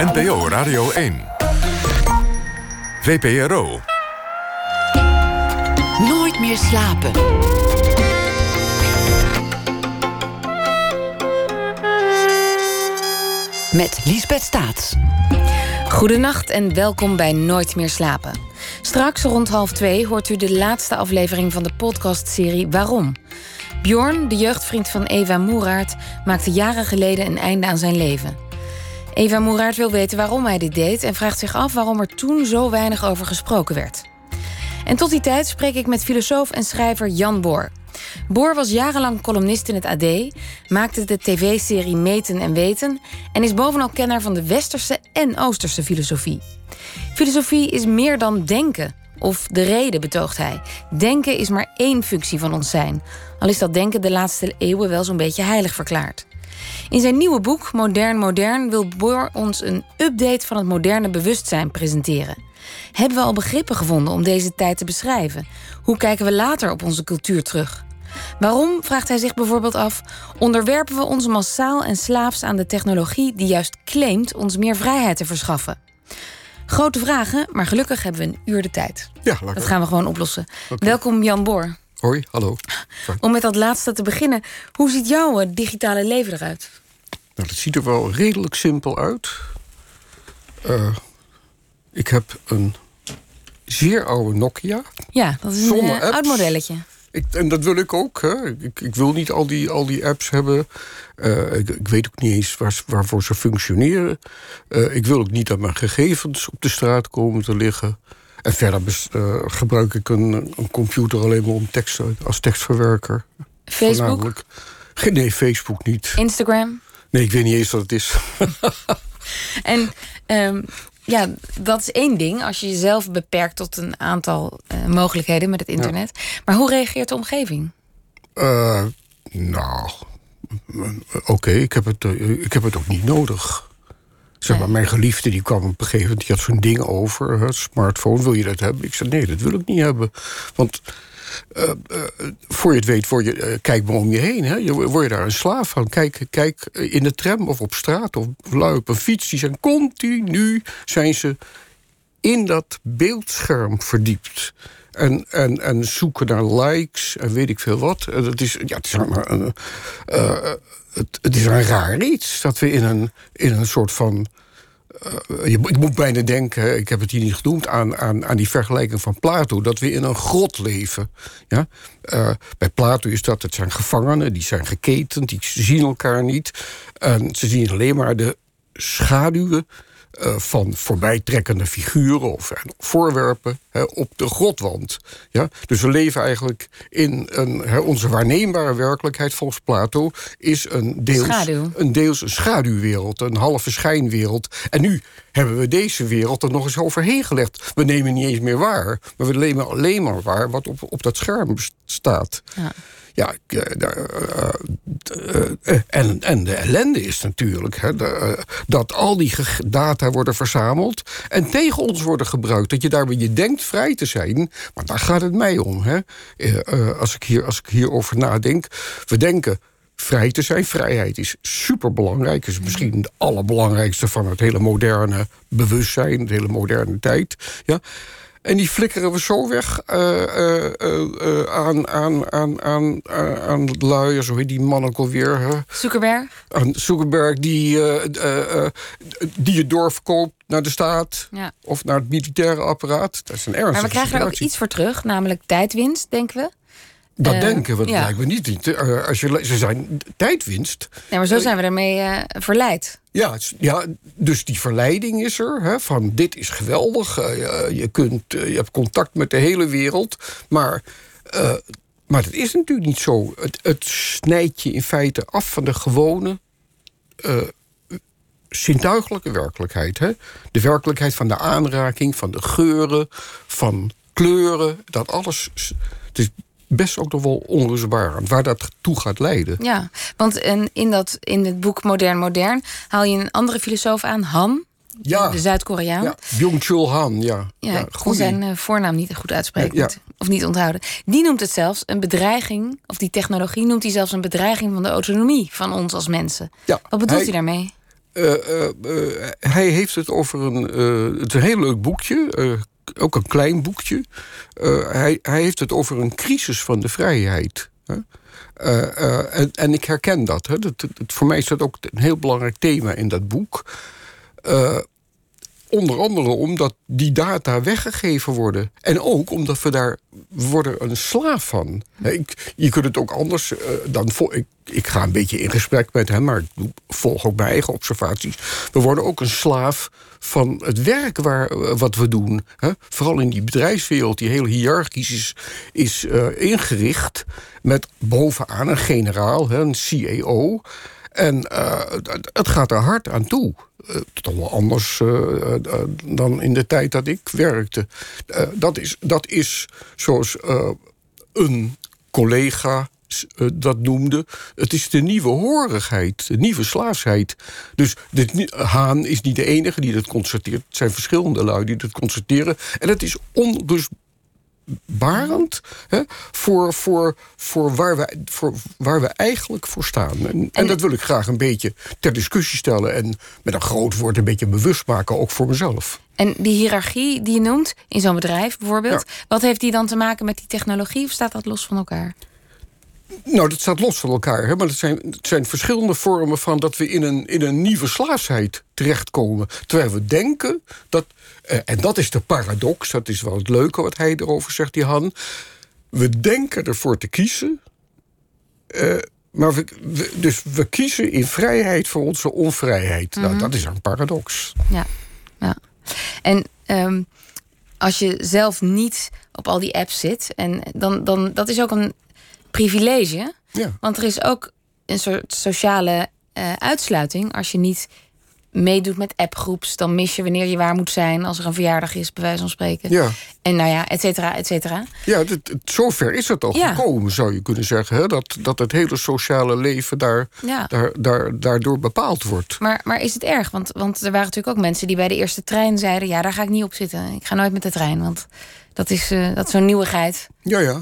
NPO Radio 1. VPRO. Nooit meer slapen. Met Liesbeth Staats. Goedenacht en welkom bij Nooit meer slapen. Straks rond half twee hoort u de laatste aflevering van de podcastserie Waarom? Bjorn, de jeugdvriend van Eva Moeraert, maakte jaren geleden een einde aan zijn leven. Eva Moeraert wil weten waarom hij dit deed en vraagt zich af waarom er toen zo weinig over gesproken werd. En tot die tijd spreek ik met filosoof en schrijver Jan Boor. Boor was jarenlang columnist in het AD, maakte de tv-serie Meten en Weten en is bovenal kenner van de westerse en oosterse filosofie. Filosofie is meer dan denken. Of de reden, betoogt hij. Denken is maar één functie van ons zijn. Al is dat denken de laatste eeuwen wel zo'n beetje heilig verklaard. In zijn nieuwe boek Modern Modern wil Boor ons een update van het moderne bewustzijn presenteren. Hebben we al begrippen gevonden om deze tijd te beschrijven? Hoe kijken we later op onze cultuur terug? Waarom, vraagt hij zich bijvoorbeeld af, onderwerpen we ons massaal en slaafs aan de technologie die juist claimt ons meer vrijheid te verschaffen? Grote vragen, maar gelukkig hebben we een uur de tijd. Ja. Dat gaan we gewoon oplossen. Welkom Jan Boor. Hoi, hallo. Om met dat laatste te beginnen, hoe ziet jouw eh, digitale leven eruit? Nou, dat ziet er wel redelijk simpel uit. Uh, ik heb een zeer oude Nokia. Ja, dat is een uh, apps. oud modelletje. Ik, en dat wil ik ook. Hè. Ik, ik wil niet al die, al die apps hebben. Uh, ik, ik, weet ook niet eens waar, waarvoor ze functioneren. Ik wil ook niet dat mijn gegevens op de straat komen te liggen. En verder uh, gebruik ik een, een, computer alleen maar om tekst, als tekstverwerker. Facebook? Nee, Facebook niet. Instagram? Nee, ik weet niet eens wat het is. en um, ja, dat is één ding. Als je jezelf beperkt tot een aantal uh, mogelijkheden met het internet. Ja. Maar hoe reageert de omgeving? Uh, nou, oké, okay, ik, heb het, uh, ik heb het ook niet nodig. Zeg maar, mijn geliefde die kwam op een gegeven moment, die had zo'n ding over, het smartphone, wil je dat hebben? Ik zei, nee, dat wil ik niet hebben. Want uh, uh, voor je het weet, word je, uh, kijk maar om je heen. Hè? Je, word je daar een slaaf van. Kijk, kijk in de tram of op straat of lui op een fiets. Die zijn continu zijn ze in dat beeldscherm verdiept. En, en, en zoeken naar likes en weet ik veel wat. Het is, ja, het is, een, een het, het is een raar iets dat we in een, in een soort van. Uh, je, ik moet bijna denken, ik heb het hier niet genoemd, aan, aan, aan die vergelijking van Plato, dat we in een grot leven. Ja? Uh, bij Plato is dat, het zijn gevangenen, die zijn geketend, die zien elkaar niet. En ze zien alleen maar de schaduwen uh, van voorbijtrekkende figuren of voorwerpen hè, op de grotwand. Ja? Dus we leven eigenlijk in een, hè, onze waarneembare werkelijkheid, volgens Plato, is een deels, Schaduw. een deels een schaduwwereld, een halve schijnwereld. En nu hebben we deze wereld er nog eens overheen gelegd. We nemen niet eens meer waar, maar we nemen alleen maar waar wat op, op dat scherm staat. Ja. Ja, en, en de ellende is natuurlijk hè, dat al die data worden verzameld en tegen ons worden gebruikt. Dat je daarbij je denkt vrij te zijn, maar daar gaat het mij om. Hè. Als, ik hier, als ik hierover nadenk. We denken vrij te zijn. Vrijheid is superbelangrijk. Is misschien het allerbelangrijkste van het hele moderne bewustzijn, de hele moderne tijd. Ja. En die flikkeren we zo weg uh, uh, uh, aan, aan, aan, aan, aan het luier, zo heet die man ook alweer. Hè? Zuckerberg? Aan Zuckerberg, die, die je doorverkoopt naar de staat of naar het militaire apparaat. Dat is een ernstige Maar we krijgen er ook iets voor terug, namelijk tijdwinst, denken we. Dat Eh, denken we, dat ja. lijkt me niet. Uh, als je, ze zijn tijdwinst. Nee, maar zo zijn we ermee uh, verleid. Ja, ja, dus die verleiding is er. Hè, van dit is geweldig. eh, je, kunt, eh, je hebt contact met de hele wereld. Maar, eh, maar dat is natuurlijk niet zo. Het, het snijdt je in feite af van de gewone... eh, zintuigelijke werkelijkheid. Hè? De werkelijkheid van de aanraking, van de geuren, van kleuren. Dat alles. Best ook nog wel onrustbarend waar dat toe gaat leiden. Ja, want in, in, dat, in het boek Modern Modern haal je een andere filosoof aan, Han, Ja, de Zuid-Koreaan. ja. Byung-Chul Han, ja. Ja, ik kon goeie. zijn eh, voornaam niet goed uitspreken. Ja. Of niet onthouden. Die noemt het zelfs een bedreiging, of die technologie noemt hij zelfs een bedreiging van de autonomie van ons als mensen. Ja, Wat bedoelt hij, hij- daarmee? eh, eh, hij heeft het over een. het is een heel leuk boekje. Ook een klein boekje. hij, hij heeft het over een crisis van de vrijheid. En, en, ik herken dat, hè. Dat, Voor mij is dat ook een heel belangrijk thema in dat boek. Onder andere omdat die data weggegeven worden. En ook omdat we daar worden een slaaf van. Ik, je kunt het ook anders uh, dan... Ik, ik ga een beetje in gesprek met hem, maar ik volg ook mijn eigen observaties. We worden ook een slaaf van het werk waar, eh, wat we doen. Hè? Vooral in die bedrijfswereld, die heel hiërarchisch is, is uh, ingericht... met bovenaan een generaal, een CEO... En uh, het gaat er hard aan toe. Uh, toch wel anders uh, dan in de tijd dat ik werkte. dat, is, dat is zoals een collega dat noemde. Het is de nieuwe horigheid, de nieuwe slaafsheid. Dus dit, Haan is niet de enige die dat constateert. Het zijn verschillende lui die dat constateren. En het is onrustbarend barend hè, voor, voor, voor, waar we, voor waar we eigenlijk voor staan. En, en, dat wil ik graag een beetje ter discussie stellen... en met een groot woord een beetje bewust maken, ook voor mezelf. En die hiërarchie die je noemt, in zo'n bedrijf bijvoorbeeld... wat heeft die dan te maken met die technologie of staat dat los van elkaar? Nou, dat staat los van elkaar. Hè? Maar het zijn, het zijn verschillende vormen van dat we in een, in een nieuwe slaafsheid terechtkomen. Terwijl we denken dat. Eh, en dat is de paradox, dat is wel het leuke wat hij erover zegt, die Han. We denken ervoor te kiezen. Eh, maar we, dus we kiezen in vrijheid voor onze onvrijheid. Nou, mhm. dat is een paradox. Ja, ja. En um, als je zelf niet op al die apps zit, en dan, dan dat is ook een privilege. Ja. Want er is ook een soort sociale uh, uitsluiting. Als je niet meedoet met appgroeps, dan mis je wanneer je waar moet zijn als er een verjaardag is, bij wijze van spreken. Ja. En nou ja, et cetera, et cetera. Ja, het, zover is het al gekomen, zou je kunnen zeggen. Hè? Dat, dat het hele sociale leven daar, daar, daar, daardoor bepaald wordt. Maar, maar is het erg? Want, want er waren natuurlijk ook mensen die bij de eerste trein zeiden: ja, daar ga ik niet op zitten. Ik ga nooit met de trein, want dat is, uh, dat is zo'n nieuwigheid. Ja, ja.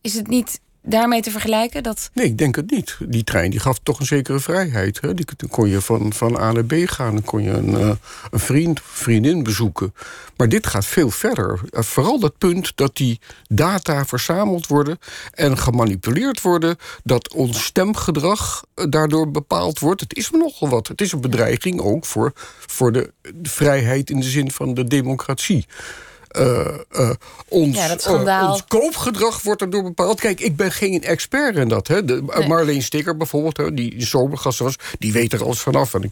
Is het niet daarmee te vergelijken? Dat... Nee, ik denk het niet. Die trein die gaf toch een zekere vrijheid. Hè? Die, dan kon je van, van A naar B gaan. Dan kon je een, uh, een vriend, vriendin bezoeken. Maar dit gaat veel verder. Uh, vooral dat punt dat die data verzameld worden... en gemanipuleerd worden. Dat ons stemgedrag uh, daardoor bepaald wordt. Het is nogal wat. Het is een bedreiging ook voor, voor de vrijheid... in de zin van de democratie. Uh, uh, ons, uh, ons koopgedrag wordt erdoor bepaald. Kijk, ik ben geen expert in dat. Hè. De, Marleen Sticker bijvoorbeeld, hè, die zomergast was... die weet er alles vanaf. En ik,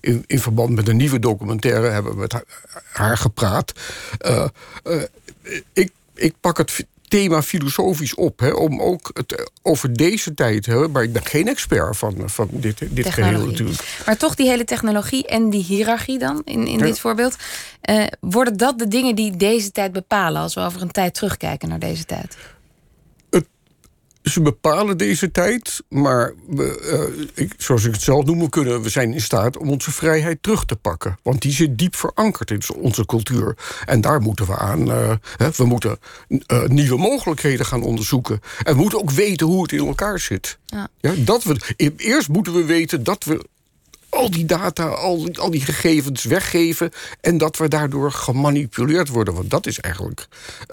in, in verband met een nieuwe documentaire hebben we met haar, haar gepraat. ik, ik pak het thema filosofisch op. Hè, om ook het over deze tijd. Hè, maar ik ben geen expert van, van dit, dit geheel natuurlijk. Maar toch die hele technologie en die hiërarchie dan, in, in dit voorbeeld. Uh, worden dat de dingen die deze tijd bepalen als we over een tijd terugkijken naar deze tijd? Ze bepalen deze tijd, maar we, uh, ik, zoals ik het zelf noem, we, kunnen, we zijn in staat om onze vrijheid terug te pakken. Want die zit diep verankerd in onze cultuur. En daar moeten we aan. Uh, hè, we moeten uh, nieuwe mogelijkheden gaan onderzoeken. En we moeten ook weten hoe het in elkaar zit. Ja. ja. dat we, eerst moeten we weten dat we al die data, al, al die gegevens weggeven... en dat we daardoor gemanipuleerd worden. Want dat is eigenlijk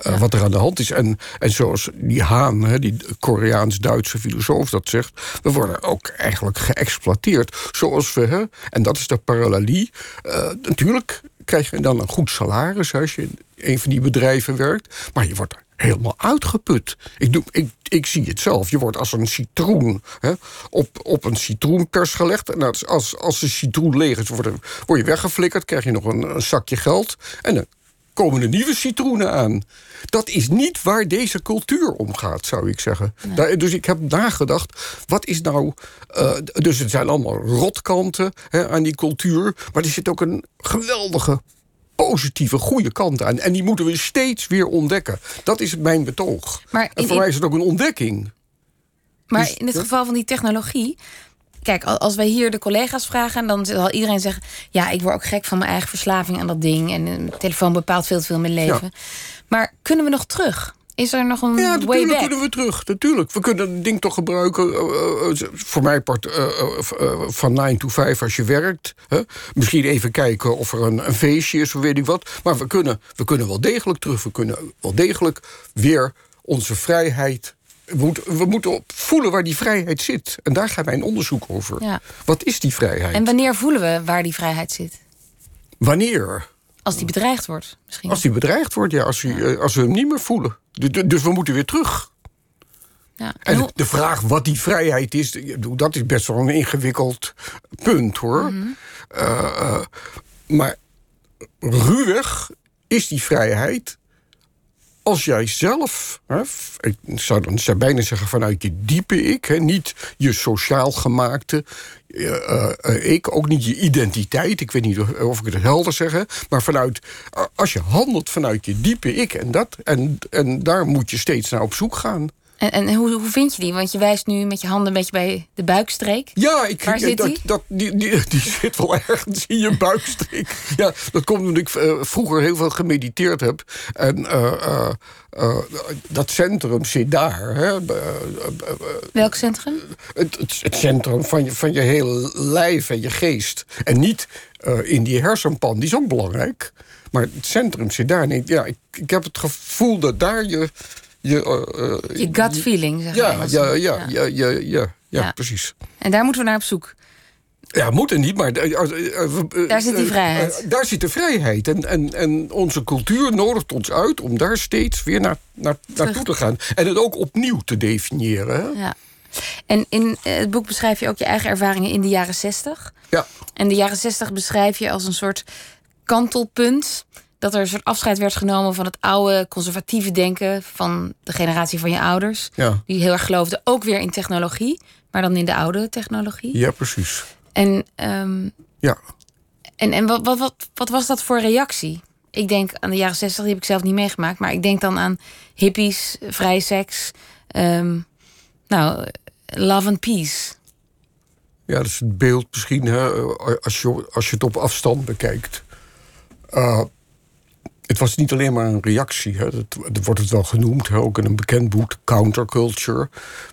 uh, wat er aan de hand is. En, en zoals die Haan, hè, die Koreaans-Duitse filosoof dat zegt... we worden ook eigenlijk geëxploiteerd. Zoals we, hè, en dat is de parallelie... Uh, natuurlijk krijg je dan een goed salaris als je in een van die bedrijven werkt... maar je wordt helemaal uitgeput. Ik, doe, ik, ik zie het zelf. Je wordt als een citroen hè, op, op een citroenpers gelegd. En als, als, als de citroen leeg is, word, word je weggeflikkerd. krijg je nog een, een zakje geld. En dan komen er nieuwe citroenen aan. Dat is niet waar deze cultuur om gaat, zou ik zeggen. dus ik heb nagedacht, wat is nou... Uh, dus het zijn allemaal rotkanten hè, aan die cultuur... maar er zit ook een geweldige positieve, goede kant aan. En die moeten we steeds weer ontdekken. Dat is mijn betoog. Maar en voor mij is het ook een ontdekking. Maar dus, in het geval van die technologie. Kijk, als wij hier de collega's vragen, dan zal iedereen zeggen: Ja, ik word ook gek van mijn eigen verslaving aan dat ding. En de telefoon bepaalt veel te veel mijn leven. Maar kunnen we nog terug? Is er nog een ja, way natuurlijk back? kunnen we terug. Natuurlijk. We kunnen het ding toch gebruiken. eh, eh, eh, voor mij part van 9 to 5 als je werkt. Hè? Misschien even kijken of er een, een feestje is of weet ik wat. Maar we kunnen, we kunnen wel degelijk terug. We kunnen wel degelijk weer onze vrijheid. We moeten, we moeten op voelen waar die vrijheid zit. En daar gaat mijn onderzoek over. Ja. Wat is die vrijheid? En wanneer voelen we waar die vrijheid zit? Wanneer? Als die bedreigd wordt, misschien. Als die bedreigd wordt, ja, als, die, eh, als we hem niet meer voelen. Du- du- Dus we moeten weer terug. Ja. En de, vraag wat die vrijheid is, dat is best wel een ingewikkeld punt hoor. Mhm. Eh, eh, maar ruwweg is die vrijheid als jij zelf, hè, ik zou dan bijna zeggen vanuit je diepe ik, hè, niet je sociaal gemaakte eh, eh, ik, ook niet je identiteit, ik weet niet of- ik het helder zeg, maar vanuit, eh, als je handelt vanuit je diepe ik, en, dat, en, en daar moet je steeds naar op zoek gaan. En, en hoe, hoe vind je die? Want je wijst nu met je handen een beetje bij de buikstreek. Ja, ik, Waar zit dat, die? Dat, die, die, die zit wel ergens in je buikstreek. Ja, dat komt omdat ik eh, vroeger heel veel gemediteerd heb. En eh, eh, dat centrum zit daar. Hè. Welk centrum? het, het, het centrum van je, van je hele lijf en je geest. En niet in die hersenpan, die is ook belangrijk. Maar het centrum zit daar. En ik, ja, ik, ik heb het gevoel dat daar je... Je, eh, Je gut feeling, zeg ja, maar. ja, ja, ja, ja, ja, ja, Ja. precies. En daar moeten we naar op zoek. Ja, moet er niet, maar... eh, Daar zit die vrijheid. daar zit de vrijheid. En, en, en onze cultuur nodigt ons uit om daar steeds weer naar, naar, naartoe te gaan. En het ook opnieuw te definiëren. Hè? Ja. En in het boek beschrijf je ook je eigen ervaringen in de jaren zestig. Ja. En de jaren zestig beschrijf je als een soort kantelpunt. Dat er een soort afscheid werd genomen van het oude conservatieve denken van de generatie van je ouders. Ja. Die heel erg geloofden ook weer in technologie, maar dan in de oude technologie. ja, precies. En, ehm, Ja. en, en wat, wat, wat, wat was dat voor reactie? Ik denk aan de jaren zestig, die heb ik zelf niet meegemaakt. Maar ik denk dan aan hippies, vrije seks. ehm, nou, love and peace. Ja, dat is het beeld misschien hè, als, je, als je het op afstand bekijkt. Uh, het was niet alleen maar een reactie, hè, dat, wordt het wel genoemd, hè, ook in een bekend boek, Counterculture.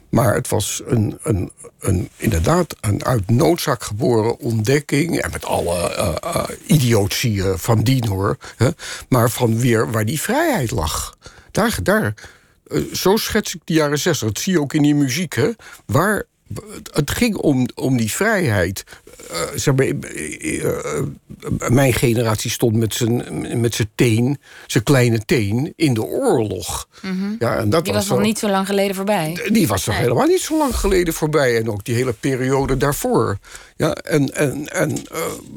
Maar het was een, een, een, inderdaad een uit noodzaak geboren ontdekking. En met alle uh, uh, idiotie uh, van dien hoor. Hè, maar van weer waar die vrijheid lag. Daar, daar, zo schets ik de jaren zestig. Dat zie je ook in die muziek. Hè, waar het ging om, om die vrijheid. Uh, zeg maar, uh, uh, mijn generatie stond met zijn, met zijn teen, zijn kleine teen, in de oorlog. Mm -hmm. ja, en dat die was, was nog niet zo lang geleden voorbij. Die was nog nee. helemaal niet zo lang geleden voorbij. En ook die hele periode daarvoor. Ja, en en, en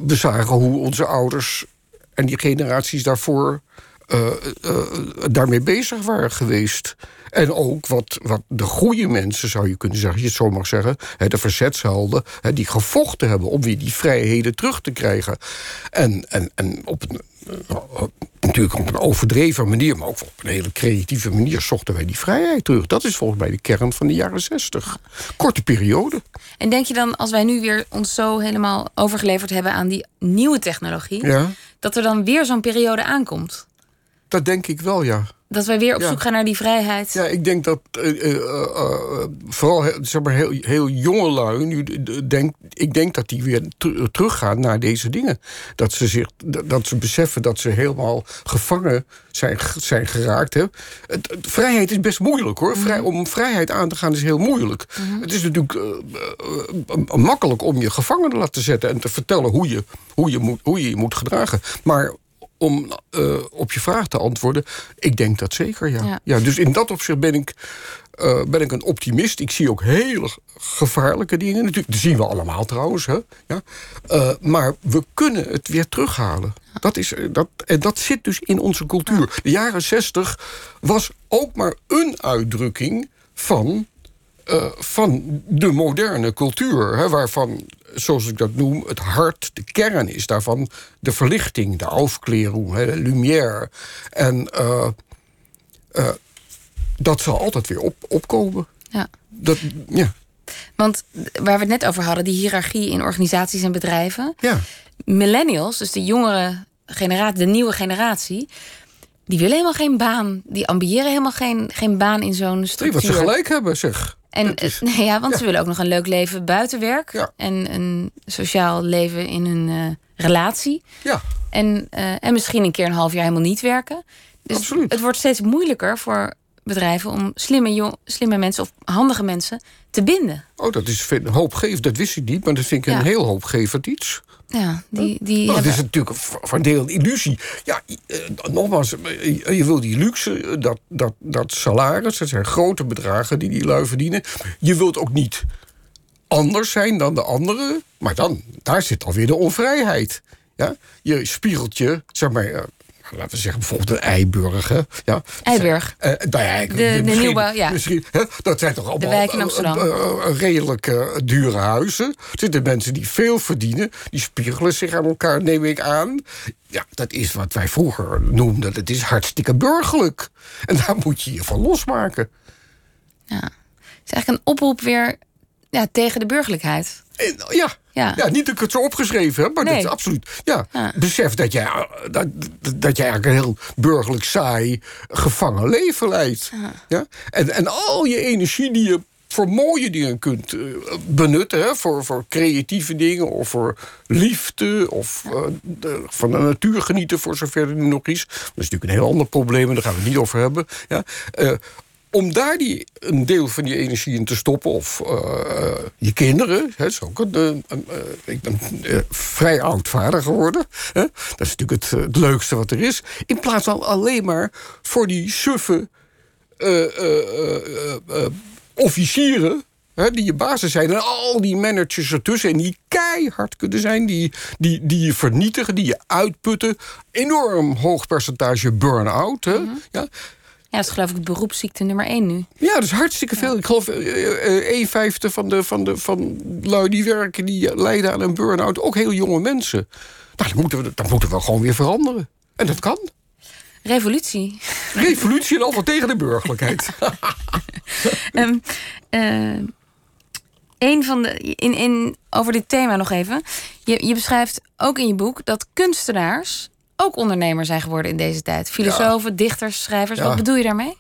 we zagen hoe onze ouders en die generaties daarvoor daarmee bezig waren geweest. En ook wat, wat de goede mensen, zou je kunnen zeggen, je het zo mag zeggen, de verzetshelden, die gevochten hebben om weer die vrijheden terug te krijgen. En, en, en op een, natuurlijk op een overdreven manier, maar ook op een hele creatieve manier zochten wij die vrijheid terug. Dat is volgens mij de kern van de jaren zestig. Korte periode. En denk je dan, als wij nu weer ons zo helemaal overgeleverd hebben aan die nieuwe technologie, ja. dat er dan weer zo'n periode aankomt? Dat denk ik wel, ja. Dat wij weer op ja. zoek gaan naar die vrijheid. Ja, ik denk dat uh, uh, uh, vooral zeg maar, heel, heel jonge lui nu denk, ik denk dat die weer teruggaan naar deze dingen. Dat ze zich dat ze beseffen dat ze helemaal gevangen zijn, zijn geraakt. Hè. Het, het, vrijheid is best moeilijk hoor. Vrij, mm -hmm. Om vrijheid aan te gaan is heel moeilijk. Mm -hmm. Het is natuurlijk eh, makkelijk om je gevangen te laten zetten en te vertellen hoe je hoe je moet, hoe je, je moet gedragen. Maar om uh, op je vraag te antwoorden, ik denk dat zeker, ja. ja. ja dus in dat opzicht ben ik, uh, ben ik een optimist. Ik zie ook hele gevaarlijke dingen. Natuurlijk, dat zien we allemaal trouwens. Hè? Ja? Uh, maar we kunnen het weer terughalen. Dat is, dat, en dat zit dus in onze cultuur. De jaren zestig was ook maar een uitdrukking van... Uh, van de moderne cultuur, hè, waarvan, zoals ik dat noem, het hart, de kern is daarvan de verlichting, de aufklärung, hè, de lumière. En uh, uh, dat zal altijd weer op, opkomen. Ja. Dat, ja. Want waar we het net over hadden, die hiërarchie in organisaties en bedrijven. Ja. Millennials, dus de jongere generatie, de nieuwe generatie, die willen helemaal geen baan. Die ambiëren helemaal geen, geen baan in zo'n Nee, structuur. wat ze gelijk hebben, zeg. En is- eh, ja, want ja. ze willen ook nog een leuk leven buiten werk. Ja. En een sociaal leven in hun eh, relatie. Ja, En, eh, en misschien een keer een half jaar helemaal niet werken. Dus Absoluut. het wordt steeds moeilijker voor bedrijven om slimme, jong, slimme mensen of handige mensen te binden. oh, dat is hoopgevend. Dat wist ik niet, maar dat vind ik Ja. een heel hoopgevend iets. Ja, die, die Nou, het hebben- is natuurlijk voor een deel een illusie. Ja, eh, nogmaals, eh, je wil die luxe, eh, dat, dat, dat salaris, dat zijn grote bedragen die die lui verdienen. Je wilt ook niet anders zijn dan de anderen, maar dan, daar zit alweer de onvrijheid. Ja? Je spiegelt je, zeg maar, laten we zeggen bijvoorbeeld een Eiburg. Hè? Ja. Eiburg. Eh, nou ja, De- de misschien- nieuwbouw, ja. Misschien, hè, dat zijn toch allemaal eh, eh, eh, redelijk eh, dure huizen. Er zitten mensen die veel verdienen. Die spiegelen zich aan elkaar, neem ik aan. Ja, dat is wat wij vroeger noemden. Het is hartstikke burgerlijk. En daar moet je je van losmaken. ja. Het is eigenlijk een oproep weer ja, tegen de burgerlijkheid. En, ja. Ja. Ja. niet dat ik het zo opgeschreven heb, maar Nee. dat is absoluut. Ja, Ja. besef dat jij, dat, dat, jij eigenlijk een heel burgerlijk saai gevangen leven leidt. Ja. En, en al je energie die je voor mooie dingen kunt eh, benutten, hè, voor, voor creatieve dingen of voor liefde of eh, de- van de natuur genieten, voor zover er nu nog is. Dat is natuurlijk een heel ander probleem en daar gaan we het niet over hebben. Ja. Eh, om daar die, een deel van die energie in te stoppen, of eh, eh, je kinderen, hè, is ook een, een, eh, ik ben vrij oud vader geworden. Hè, dat is natuurlijk het, het leukste wat er is. In plaats van alleen maar voor die suffe officieren. Hè, die je basis zijn. En al die managers ertussen. En die keihard kunnen zijn. Die, die, die je vernietigen. Die je uitputten. Enorm hoog percentage burn-out. hè. ja. Ja, dat is geloof ik beroepsziekte nummer één nu. Ja, dat is hartstikke veel. Ik geloof eh, eh, een vijfde van de, van de van lui die werken, die lijden aan een burn-out. Ook heel jonge mensen. Nou, dan moeten, we, dan moeten we gewoon weer veranderen. En dat kan. Revolutie. Revolutie en al tegen de burgerlijkheid. Eh, een van de. In, in, over dit thema nog even. Je, je beschrijft ook in je boek dat kunstenaars ook ondernemer zijn geworden in deze tijd. Filosofen, dichters, schrijvers. Ja. Wat bedoel je daarmee?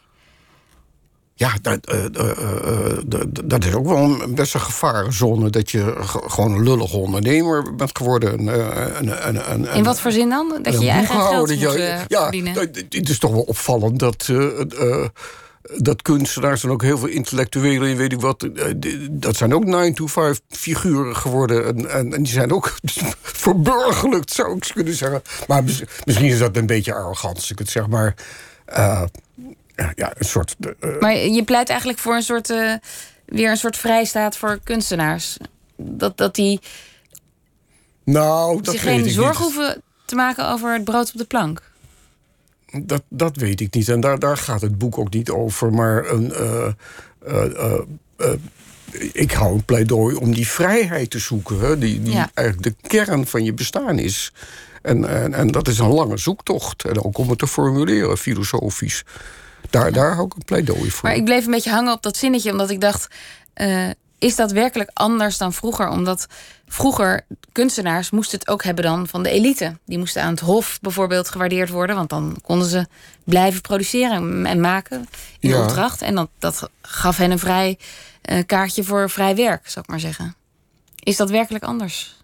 Ja, dat, eh, eh, eh, eh, dat is ook wel een best een gevarenzone. Dat je ge- gewoon een lullige ondernemer bent geworden. En, eh, en, en, en, In wat voor zin dan? Dat je een je eigen geld moet ja, verdienen. dat- Het is toch wel opvallend dat, dat kunstenaars en ook heel veel intellectuelen, en weet ik wat, eh, dat zijn ook 9-to-5 figuren geworden. En, en, en die zijn ook verburgerlijkt, zou ik kunnen zeggen. Maar mis- misschien is dat een beetje arrogant, als ik het zeg maar. eh, ja, een soort. eh, Maar je pleit eigenlijk voor een soort. weer een soort vrijstaat voor kunstenaars. Dat, dat die nou, dat zich geen zorgen hoeven te maken over het brood op de plank. Dat, dat weet ik niet. En daar, daar gaat het boek ook niet over. Maar een, eh, eh, eh, ik hou een pleidooi om die vrijheid te zoeken. Hè, die die Ja. eigenlijk de kern van je bestaan is. En, en, en dat is een lange zoektocht. En ook om het te formuleren, filosofisch. Daar, daar hou ik een pleidooi voor. Maar ik bleef een beetje hangen op dat zinnetje, omdat ik dacht: is dat werkelijk anders dan vroeger? Omdat vroeger kunstenaars moesten het ook hebben dan van de elite. Die moesten aan het hof bijvoorbeeld gewaardeerd worden, want dan konden ze blijven produceren en maken in Ja. opdracht. En dat, dat gaf hen een vrij eh, kaartje voor vrij werk, zou ik maar zeggen. Is dat werkelijk anders?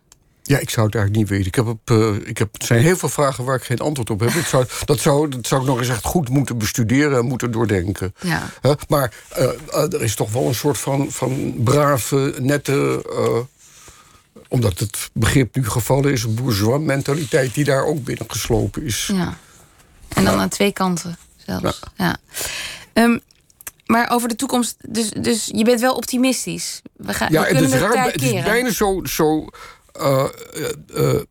Ja, ik zou het eigenlijk niet weten. Ik heb op, eh, ik heb, er zijn heel veel vragen waar ik geen antwoord op heb. Ik zou, dat, zou, dat zou ik nog eens echt goed moeten bestuderen en moeten doordenken. Ja. Maar eh, eh, er is toch wel een soort van, van brave, nette. omdat het begrip nu gevallen is, een bourgeois mentaliteit die daar ook binnengeslopen is. Ja. En dan aan twee kanten zelfs. Ja. Ehm, maar over de toekomst, dus, dus je bent wel optimistisch. We, gaan, Ja, we het kunnen is, de raar, het is bijna zo. zo het,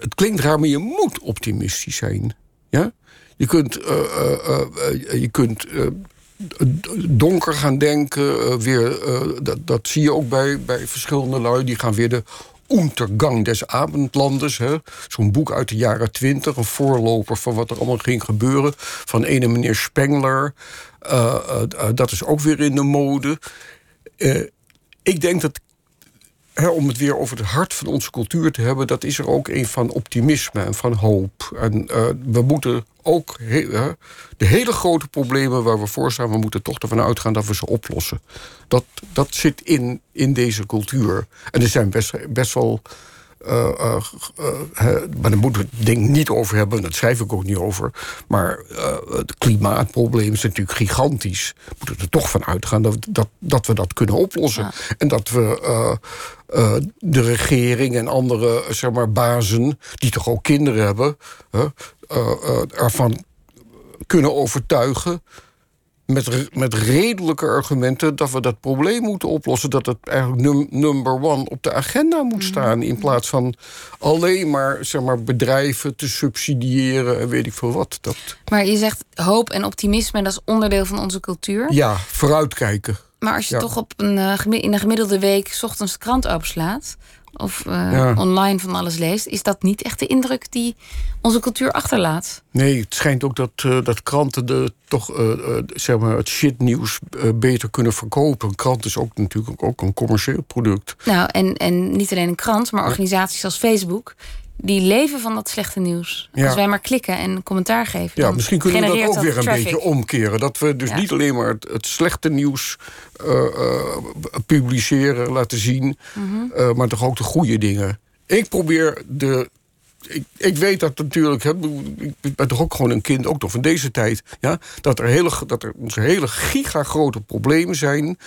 het klinkt raar, maar je moet optimistisch zijn. Ja? Je kunt, eh, eh, eh, eh, je kunt eh, donker gaan denken. eh, weer, eh, dat, dat zie je ook bij, bij verschillende lui. Die gaan weer de Untergang des Abendlandes. Zo'n boek uit de jaren twintig. Een voorloper van wat er allemaal ging gebeuren. Van ene meneer Spengler. Eh, eh, eh, dat is ook weer in de mode. Eh, ik denk dat om het weer over het hart van onze cultuur te hebben, dat is er ook een van optimisme en van hoop. En uh, we moeten ook de hele grote problemen waar we voor staan, we moeten toch ervan uitgaan dat we ze oplossen. Dat, dat zit in, in deze cultuur. En er zijn best, best wel uh, uh, maar daar moeten we het ding niet over hebben, daar schrijf ik ook niet over. Maar het klimaatprobleem is natuurlijk gigantisch. We moeten er toch van uitgaan dat, dat, dat we dat kunnen oplossen. En dat we de regering en andere zeg maar, bazen, die toch ook kinderen hebben, ervan kunnen overtuigen met, met redelijke argumenten dat we dat probleem moeten oplossen. Dat het eigenlijk number one op de agenda moet mhm. staan. In plaats van alleen maar, zeg maar bedrijven te subsidiëren en weet ik veel wat. Dat... Maar je zegt hoop en optimisme, dat is onderdeel van onze cultuur. Ja, vooruitkijken. Maar als je toch op een, uh, in een gemiddelde week ochtends de krant openslaat of uh, online van alles leest, is dat niet echt de indruk die onze cultuur achterlaat. Nee, het schijnt ook dat, uh, dat kranten de, toch uh, zeg maar het shitnieuws beter kunnen verkopen. Een krant is ook natuurlijk ook een commercieel product. Nou, en, en niet alleen een krant, maar organisaties als Facebook die leven van dat slechte nieuws. Als wij maar klikken en commentaar geven. Ja, misschien kunnen we dat ook weer een beetje omkeren. Dat we dus niet alleen maar het, slechte nieuws uh, uh, publiceren, laten zien, mhm. uh, maar toch ook de goede dingen. Ik probeer de. Ik, ik weet dat natuurlijk, hè, ik ben toch ook gewoon een kind, ook nog van deze tijd, ja, dat, er hele, dat er onze hele gigagrote problemen zijn.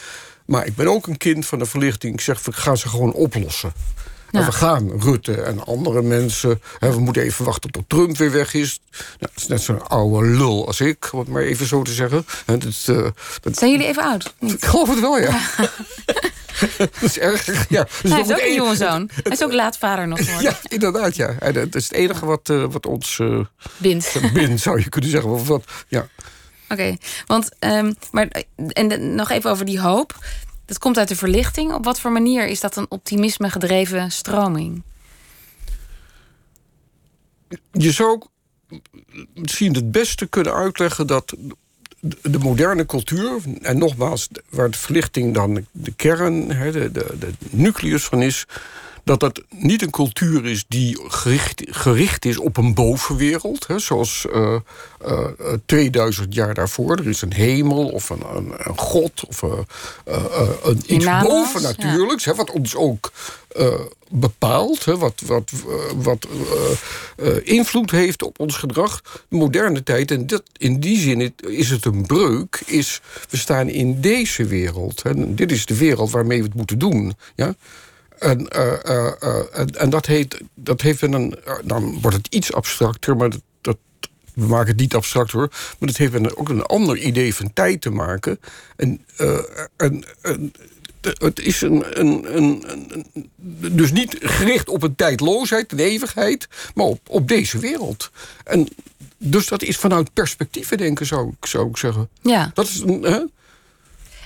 Maar ik ben ook een kind van de verlichting. Ik zeg, ik ga ze gewoon oplossen. We gaan, Rutte en andere mensen. Hè, we moeten even wachten tot Trump weer weg is. Nou, dat is net zo'n oude lul als ik, om het maar even zo te zeggen. dat, uh, dat... Zijn jullie even oud? Ik geloof het wel, ja. dat is erg. Ja. Dus Hij is ook een jonge zoon. Hij is ook laat vader nog geworden. Ja, inderdaad. Ja. dat is het enige wat, uh, wat ons uh, bindt. bindt, zou je kunnen zeggen. Of wat, ja. Oké, want um, maar en nog even over die hoop. Dat komt uit de verlichting. Op wat voor manier is dat een optimisme gedreven stroming? Je zou misschien het beste kunnen uitleggen dat de moderne cultuur, en nogmaals, waar de verlichting dan de kern, de, de, de nucleus van is, dat dat niet een cultuur is die gericht, gericht is op een bovenwereld. Hè, zoals uh, uh, 2000 jaar daarvoor. Er is een hemel of een, een, een god of uh, een iets bovennatuurlijks. Ja. Hè, wat ons ook bepaalt. Hè, wat wat, wat invloed heeft op ons gedrag. De moderne tijd. En dat, in die zin is het een breuk. Is, we staan in deze wereld. Hè, dit is de wereld waarmee we het moeten doen. Ja? En, uh, uh, en, en, dat, heet, dat heeft een. Dan wordt het iets abstracter, maar dat, dat, we maken het niet abstract hoor. Maar het heeft een, ook een ander idee van tijd te maken. En, en, en het is een, een, een, een, Dus niet gericht op een tijdloosheid, een eeuwigheid, maar op, op deze wereld. En dus dat is vanuit perspectieven denken, zou ik, zou ik zeggen. Ja. Dat is?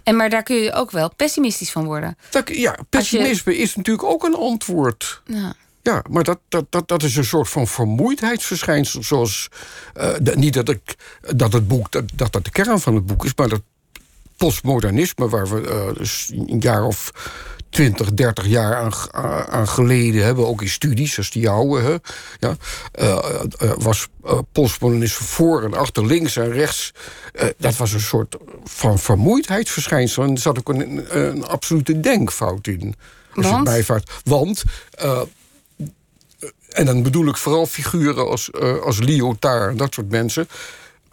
En maar daar kun je ook wel pessimistisch van worden. Dat, ja, pessimisme is natuurlijk ook een antwoord. Ja. Ja, maar dat, dat, dat, dat is een soort van vermoeidheidsverschijnsel. Zoals, uh, niet dat, ik, dat het boek, dat, dat dat de kern van het boek is, maar dat postmodernisme, waar we uh, dus een jaar of 20, 30 jaar aan, aan geleden hebben, ook in studies, als die jouwe, hè, ja, uh, uh, was uh, postmodernisme voor en achter, links en rechts. dat was een soort van vermoeidheidsverschijnsel. En er zat ook een, een absolute denkfout in. Als Want? bijvaart. Want en dan bedoel ik vooral figuren als, uh, als Lyotard en dat soort mensen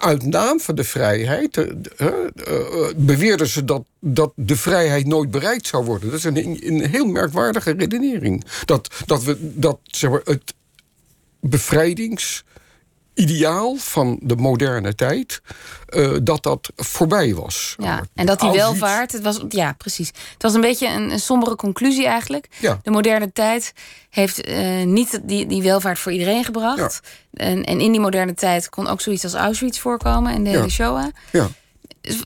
uit naam van de vrijheid uh, uh, beweerden ze dat, dat de vrijheid nooit bereikt zou worden. Dat is een, een heel merkwaardige redenering. Dat, dat, we, dat zeg maar, het bevrijdings ideaal van de moderne tijd, uh, dat dat voorbij was. Ja, en dat die welvaart, het was, ja, precies. Het was een beetje een, een sombere conclusie eigenlijk. Ja. De moderne tijd heeft uh, niet die, die welvaart voor iedereen gebracht. Ja. En, en in die moderne tijd kon ook zoiets als Auschwitz voorkomen en de hele Shoah. Ja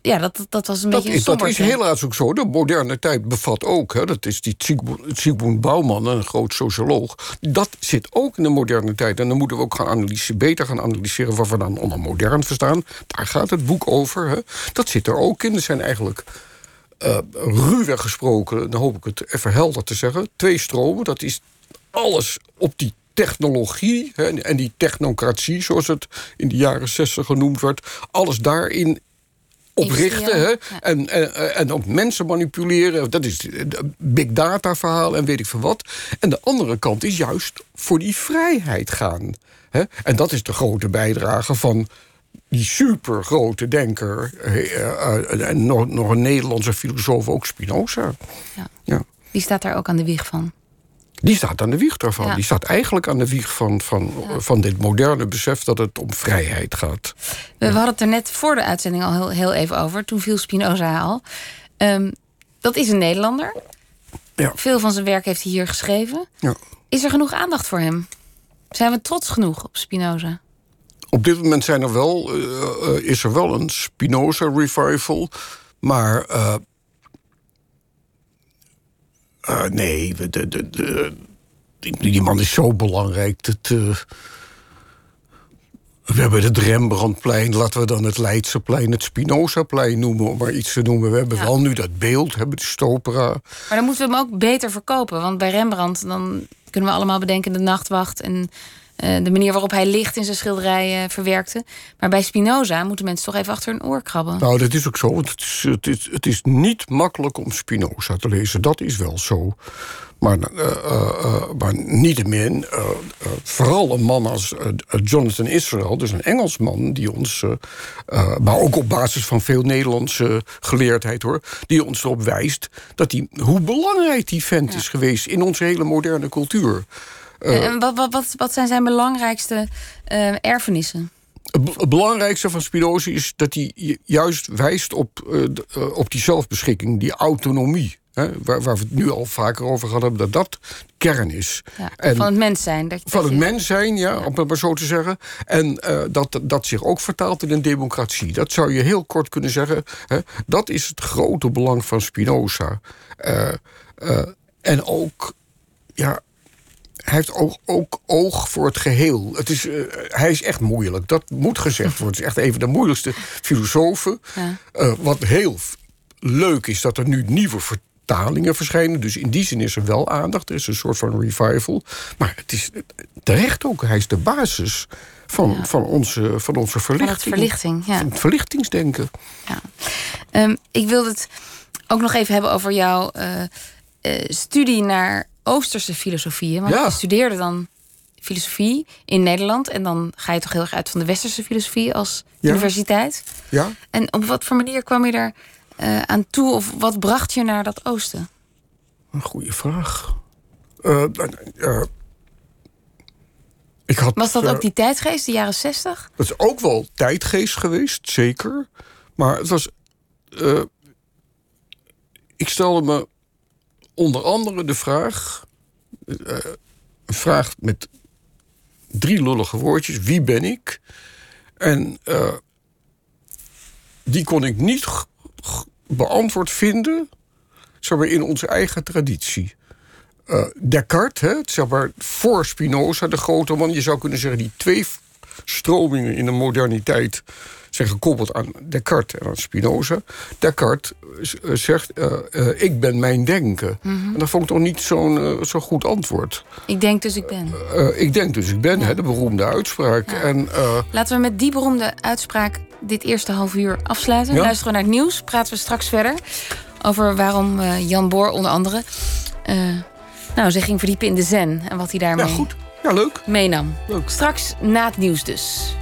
ja, dat, dat was een dat beetje is, Dat is helaas ook zo. De moderne tijd bevat ook, hè, dat is die Zygmunt Bouwman, een groot socioloog. Dat zit ook in de moderne tijd. En dan moeten we ook gaan analyseren, beter gaan analyseren wat we dan onder modern verstaan. Daar gaat het boek over. Hè. Dat zit er ook in. Er zijn eigenlijk uh, ruwweg gesproken, dan hoop ik het even helder te zeggen. Twee stromen, dat is alles op die technologie hè, en die technocratie, zoals het in de jaren zestig genoemd werd, alles daarin oprichten hè, en, en, en ook mensen manipuleren. Dat is big data verhaal en weet ik veel wat. En de andere kant is juist voor die vrijheid gaan. Hè. En dat is de grote bijdrage van die supergrote denker... Eh, eh, en nog, nog een Nederlandse filosoof, ook Spinoza. Ja. ja. Die staat daar ook aan de wieg van? Die staat aan de wieg daarvan. Die staat eigenlijk aan de wieg van, van, van dit moderne besef dat het om vrijheid gaat. We, hadden het er net voor de uitzending al heel, heel even over. Toen viel Spinoza al. Um, dat is een Nederlander. Ja. Veel van zijn werk heeft hij hier geschreven. Ja. Is er genoeg aandacht voor hem? Zijn we trots genoeg op Spinoza? Op dit moment zijn er wel, uh, is er wel een Spinoza revival. Maar uh, uh, nee, de, de, de, die man is zo belangrijk. Dat, uh, we hebben het Rembrandtplein, laten we dan het Leidseplein, het Spinozaplein noemen, om maar iets te noemen. We hebben wel nu dat beeld, hebben de Stopera. Maar dan moeten we hem ook beter verkopen. Want bij Rembrandt dan kunnen we allemaal bedenken de nachtwacht en eh, de manier waarop hij licht in zijn schilderijen verwerkte. Maar bij Spinoza moeten mensen toch even achter hun oor krabben. Nou, dat is ook zo. Want het is, het is, het is niet makkelijk om Spinoza te lezen. Dat is wel zo. Maar, uh, uh, maar niettemin, vooral een man als Jonathan Israel, dus een Engelsman, die ons, maar ook op basis van veel Nederlandse geleerdheid hoor, die ons erop wijst dat die, hoe belangrijk die vent is geweest in onze hele moderne cultuur. Eh, en wat, wat, wat, wat zijn zijn belangrijkste uh, erfenissen? Het belangrijkste van Spinoza is dat hij juist wijst op, uh, op die zelfbeschikking, die autonomie. Hè, waar, waar, we het nu al vaker over gehad hebben, dat dat kern is. Ja, en, van het mens zijn. Dat, van het mens zijn, ja, om het maar zo te zeggen. En uh, dat, dat zich ook vertaalt in een democratie. Dat zou je heel kort kunnen zeggen. Hè, dat is het grote belang van Spinoza. Uh, en ook ja, hij heeft ook, ook, oog voor het geheel. Het is, uh, hij is echt moeilijk. Dat moet gezegd worden. Het is echt een van de moeilijkste filosofen. Ja. Uh, wat heel leuk is dat er nu nieuwe vertalingen verschijnen. Dus in die zin is er wel aandacht. Er is een soort van revival. Maar het is terecht ook. Hij is de basis van, ja. van, onze, van onze verlichting. Van het verlichting, ja. Van het verlichtingsdenken. Ja. Um, ik wilde het ook nog even hebben over jouw uh, studie naar Oosterse filosofieën. Want je studeerde dan filosofie in Nederland. En dan ga je toch heel erg uit van de Westerse filosofie als universiteit. Ja. En op wat voor manier kwam je daar uh, aan toe? Of wat bracht je naar dat oosten? Een goede vraag. Uh, uh, ik had, Was dat ook die tijdgeest, de jaren zestig? Dat is ook wel tijdgeest geweest, zeker. Maar het was... ik stelde me onder andere de vraag... Uh, een vraag met drie lullige woordjes. Wie ben ik? En uh, die kon ik niet beantwoord vinden... zeg maar, in onze eigen traditie. Uh, Descartes, hè, zeg maar, voor Spinoza, de grote man... je zou kunnen zeggen, die twee stromingen in de moderniteit zijn gekoppeld aan Descartes en aan Spinoza. Descartes eh, zegt, uh, uh, ik ben mijn denken. Mm -hmm. En dat vond ik toch niet zo'n uh, zo goed antwoord. Ik denk dus ik ben. ik denk dus ik ben, ja. hè, de beroemde uitspraak. Ja. En, Laten we met die beroemde uitspraak dit eerste half uur afsluiten. Ja? Luisteren naar het nieuws, praten we straks verder... over waarom Jan Boor onder andere... nou, zich ging verdiepen in de zen en wat hij daarmee... Ja, goed. Ja, leuk. Meenam. Leuk. Straks na het nieuws dus.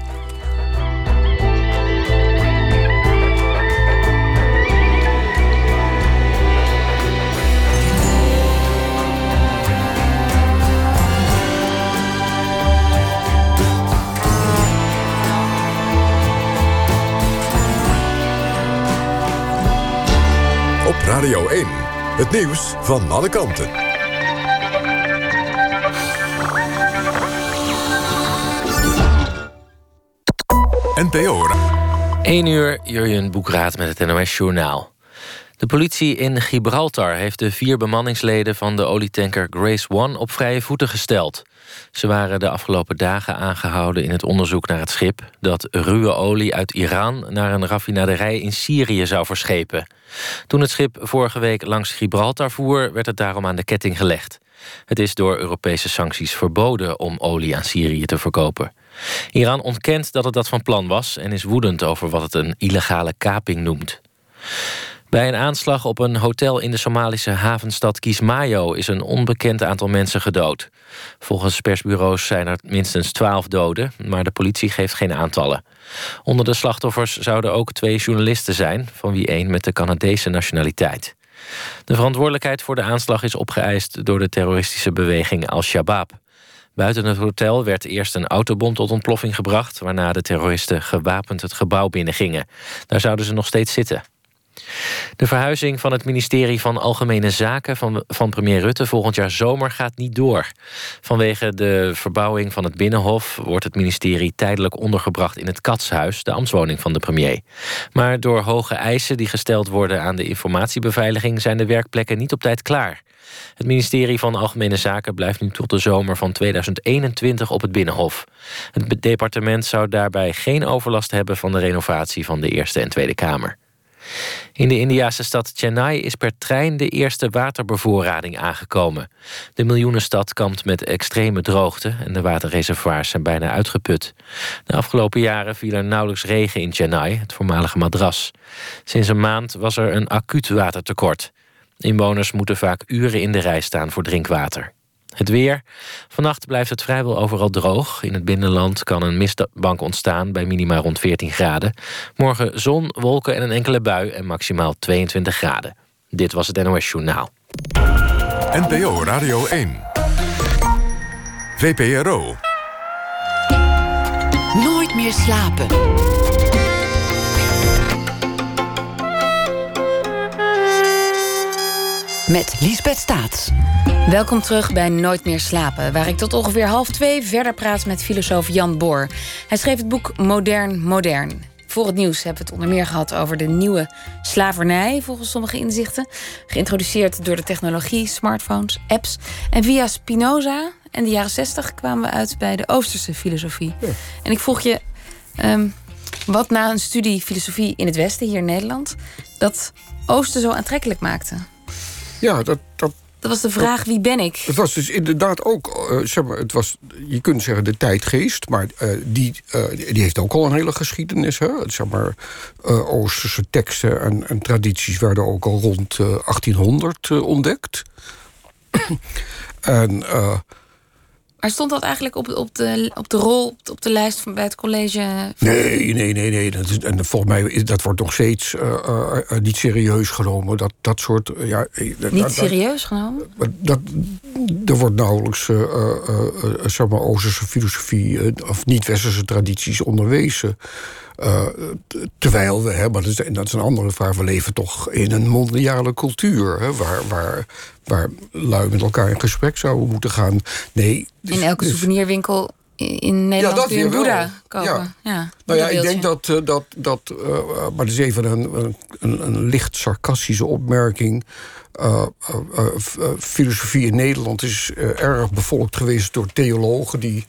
Op Radio 1, het nieuws van alle kanten. NPO. 1 uur, Jurjen Boekraat met het NOS Journaal. De politie in Gibraltar heeft de vier bemanningsleden van de olietanker Grace One op vrije voeten gesteld. Ze waren de afgelopen dagen aangehouden in het onderzoek naar het schip dat ruwe olie uit Iran naar een raffinaderij in Syrië zou verschepen. Toen het schip vorige week langs Gibraltar voer, werd het daarom aan de ketting gelegd. Het is door Europese sancties verboden om olie aan Syrië te verkopen. Iran ontkent dat het dat van plan was en is woedend over wat het een illegale kaping noemt. Bij een aanslag op een hotel in de Somalische havenstad Kismayo is een onbekend aantal mensen gedood. Volgens persbureaus zijn er minstens twaalf doden, maar de politie geeft geen aantallen. Onder de slachtoffers zouden ook twee journalisten zijn, van wie één met de Canadese nationaliteit. De verantwoordelijkheid voor de aanslag is opgeëist door de terroristische beweging Al-Shabaab. Buiten het hotel werd eerst een autobom tot ontploffing gebracht, waarna de terroristen gewapend het gebouw binnengingen. Daar zouden ze nog steeds zitten. De verhuizing van het ministerie van Algemene Zaken van, premier Rutte volgend jaar zomer gaat niet door. Vanwege de verbouwing van het Binnenhof wordt het ministerie tijdelijk ondergebracht in het Katshuis, de ambtswoning van de premier. Maar door hoge eisen die gesteld worden aan de informatiebeveiliging zijn de werkplekken niet op tijd klaar. Het ministerie van Algemene Zaken blijft nu tot de zomer van 2021 op het Binnenhof. Het departement zou daarbij geen overlast hebben van de renovatie van de Eerste en Tweede Kamer. In de Indiase stad Chennai is per trein de eerste waterbevoorrading aangekomen. De miljoenenstad kampt met extreme droogte en de waterreservoirs zijn bijna uitgeput. De afgelopen jaren viel er nauwelijks regen in Chennai, het voormalige Madras. Sinds een maand was er een acuut watertekort. Inwoners moeten vaak uren in de rij staan voor drinkwater. Het weer. Vannacht blijft het vrijwel overal droog. In het binnenland kan een mistbank ontstaan bij minima rond 14 graden. Morgen zon, wolken en een enkele bui en maximaal 22 graden. Dit was het NOS Journaal. NPO Radio 1. VPRO. Nooit meer slapen. Met Liesbeth Staats. Welkom terug bij Nooit meer slapen, waar ik tot ongeveer half twee verder praat met filosoof Jan Boor. Hij schreef het boek Modern Modern. Voor het nieuws hebben we het onder meer gehad over de nieuwe slavernij, volgens sommige inzichten. Geïntroduceerd door de technologie, smartphones, apps. En via Spinoza en de jaren zestig kwamen we uit bij de Oosterse filosofie. En ik vroeg je, ehm, wat na een studie filosofie in het Westen, hier in Nederland, dat Oosten zo aantrekkelijk maakte? Ja, dat, dat, Dat was de vraag, wie ben ik? het was dus inderdaad ook, eh, zeg maar, het was, je kunt zeggen de tijdgeest, maar eh, die, eh, die heeft ook al een hele geschiedenis. Hè? Zeg maar, Oosterse teksten en, en tradities werden ook al rond eh, 1800 eh, ontdekt. en Maar stond dat eigenlijk op, op, de, op de rol, op de lijst van, bij het college? Nee, nee, nee, nee. Dat is, en volgens mij is dat wordt nog steeds eh, eh, eh, niet serieus genomen. Dat, dat soort. ja, Niet dat- serieus genomen? dat, er wordt nauwelijks zeg maar, Oosterse filosofie of niet-westerse tradities onderwezen. Eh, terwijl we, hè, maar dat is, dat is een andere vraag, we leven toch in een mondiale cultuur. Hè, waar, waar, waar lui met elkaar in gesprek zouden moeten gaan. Nee, dus- In elke dus- souvenirwinkel in- Nederland dat je een weer. Boeddha kopen. Ja. Nou ja, ik denk dat, eh, dat, dat eh, eh, maar dat is even een, een, een, licht sarcastische opmerking. Filosofie in Nederland is erg bevolkt geweest door theologen die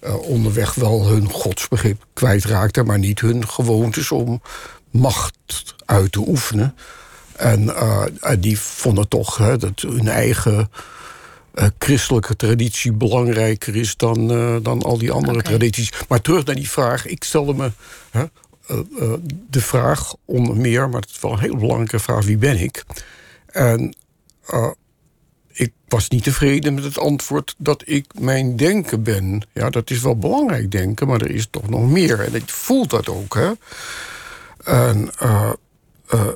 eh, onderweg wel hun godsbegrip kwijtraakten, maar niet hun gewoontes om macht uit te oefenen. En eh, die vonden toch hè, dat hun eigen eh, christelijke traditie belangrijker is dan, dan al die andere tradities. Maar terug naar die vraag. Ik stelde me hè, de vraag onder meer, maar het is wel een heel belangrijke vraag: wie ben ik? En ik was niet tevreden met het antwoord dat ik mijn denken ben. Ja, dat is wel belangrijk denken, maar er is toch nog meer. En ik voel dat ook. Hè? En, eh, eh,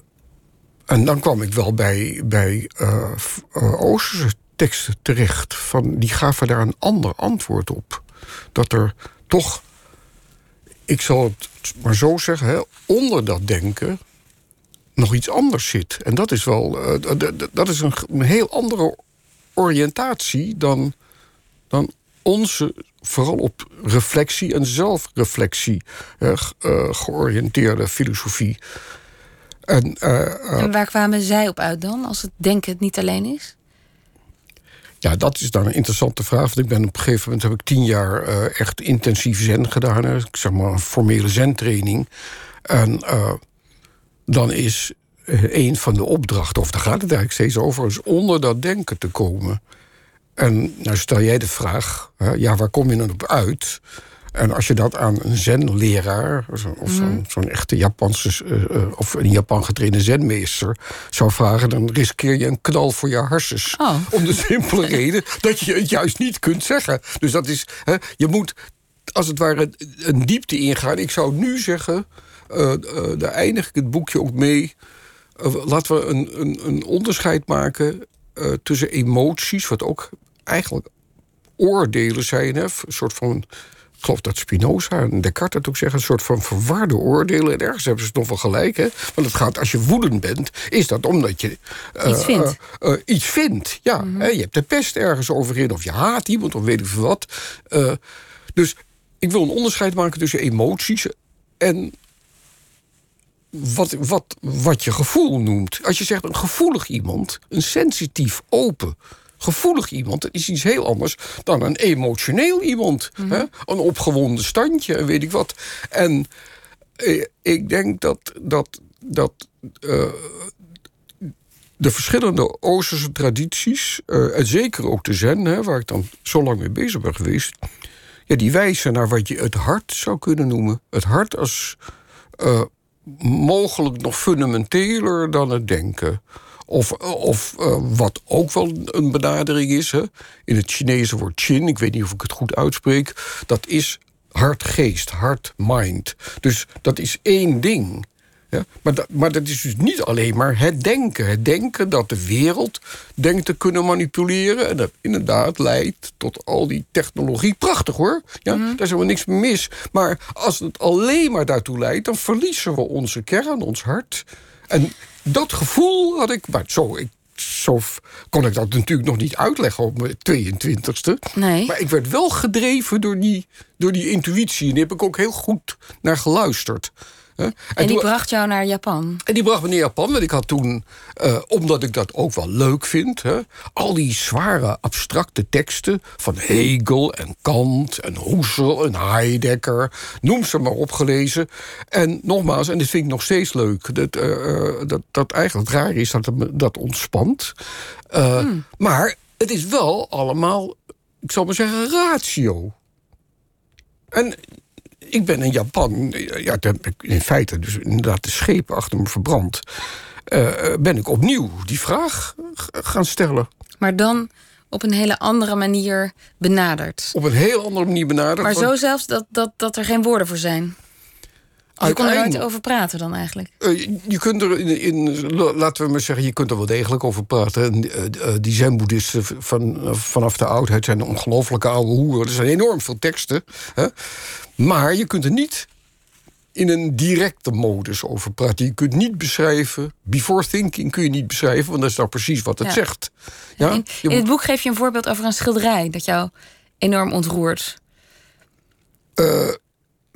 en dan kwam ik wel bij, bij eh, Oosterse teksten terecht. Van, die gaven daar een ander antwoord op. Dat er toch, ik zal het maar zo zeggen, onder dat denken nog iets anders zit. En dat is wel, dat is een, een heel andere oriëntatie dan, dan onze, vooral op reflectie en zelfreflectie eh, georiënteerde filosofie. En, eh, eh, En waar kwamen zij op uit dan, als het denken het niet alleen is? Ja, dat is dan een interessante vraag. Want ik ben op een gegeven moment heb ik tien jaar uh, echt intensief zen gedaan. Hè. Ik zeg maar een formele zentraining. En dan is een van de opdrachten, of daar gaat het eigenlijk steeds over, is onder dat denken te komen. En nou stel jij de vraag, hè, ja, waar kom je dan op uit? En als je dat aan een zenleraar, of zo'n mm. zo echte Japanse, uh, of een Japan getrainde zenmeester zou vragen, dan riskeer je een knal voor je hersens. Oh. Om de simpele reden dat je het juist niet kunt zeggen. Dus dat is, hè, je moet als het ware een diepte ingaan. Ik zou nu zeggen, uh, daar eindig ik het boekje ook mee. Laten we een, een, een onderscheid maken tussen emoties, wat ook eigenlijk oordelen zijn, hè, een soort van ik geloof dat Spinoza en Descartes het ook zeggen... een soort van verwarde oordelen. En ergens hebben ze toch wel gelijk, hè? Want het gaat, als je woedend bent, is dat omdat je... Uh, iets vindt. Uh, iets vindt, ja. Mm -hmm. hè? Je hebt de pest ergens over in, of je haat iemand, of weet ik veel wat. dus ik wil een onderscheid maken tussen emoties... en wat, wat, wat je gevoel noemt. Als je zegt een gevoelig iemand, een sensitief, open gevoelig iemand is iets heel anders dan een emotioneel iemand. Mm -hmm. hè? Een opgewonden standje en weet ik wat. En eh, ik denk dat, dat, dat uh, de verschillende Oosterse tradities, uh, en zeker ook de Zen, hè, waar ik dan zo lang mee bezig ben geweest, ja, die wijzen naar wat je het hart zou kunnen noemen. Het hart als mogelijk nog fundamenteler dan het denken. Of, of uh, wat ook wel een benadering is, hè, in het Chinese woord chin, ik weet niet of ik het goed uitspreek, dat is hart-geest, hart-mind. Dus dat is één ding. Ja? Maar, dat, maar dat is dus niet alleen maar het denken. Het denken dat de wereld denkt te kunnen manipuleren. En dat inderdaad leidt tot al die technologie. Prachtig hoor. Ja? Mm. Daar is helemaal niks mis. Maar als het alleen maar daartoe leidt, dan verliezen we onze kern, ons hart. En dat gevoel had ik. Maar zo, ik, zo kon ik dat natuurlijk nog niet uitleggen op mijn 22e. Nee. Maar ik werd wel gedreven door die, door die intuïtie. En daar heb ik ook heel goed naar geluisterd. En, en die bracht jou naar Japan? En die bracht me naar Japan. Want ik had toen, uh, omdat ik dat ook wel leuk vind... Hè, al die zware abstracte teksten van Hegel en Kant en Husserl en Heidegger... noem ze maar opgelezen. En nogmaals, en dit vind ik nog steeds leuk... dat, uh, dat, dat eigenlijk raar is dat het dat ontspant. Uh, hmm. Maar het is wel allemaal, ik zal maar zeggen, ratio. En ik ben in Japan, ja, in feite dus inderdaad de schepen achter me verbrand. Uh, ben ik opnieuw die vraag gaan stellen. Maar dan op een hele andere manier benaderd. Op een heel andere manier benaderd. Maar zo zelfs dat, dat, dat er geen woorden voor zijn. Je kon er nooit over praten dan eigenlijk? Uh, je kunt er in, in, laten we maar zeggen, je kunt er wel degelijk over praten. Uh, uh, die zen-boeddhisten van, vanaf de oudheid zijn ongelooflijke oude hoeren. Er zijn enorm veel teksten. Hè? Maar je kunt er niet in een directe modus over praten. Je kunt niet beschrijven, before thinking kun je niet beschrijven, want dat is nou precies wat het ja. zegt. Ja? In, in, het boek geef je een voorbeeld over een schilderij dat jou enorm ontroert. Uh,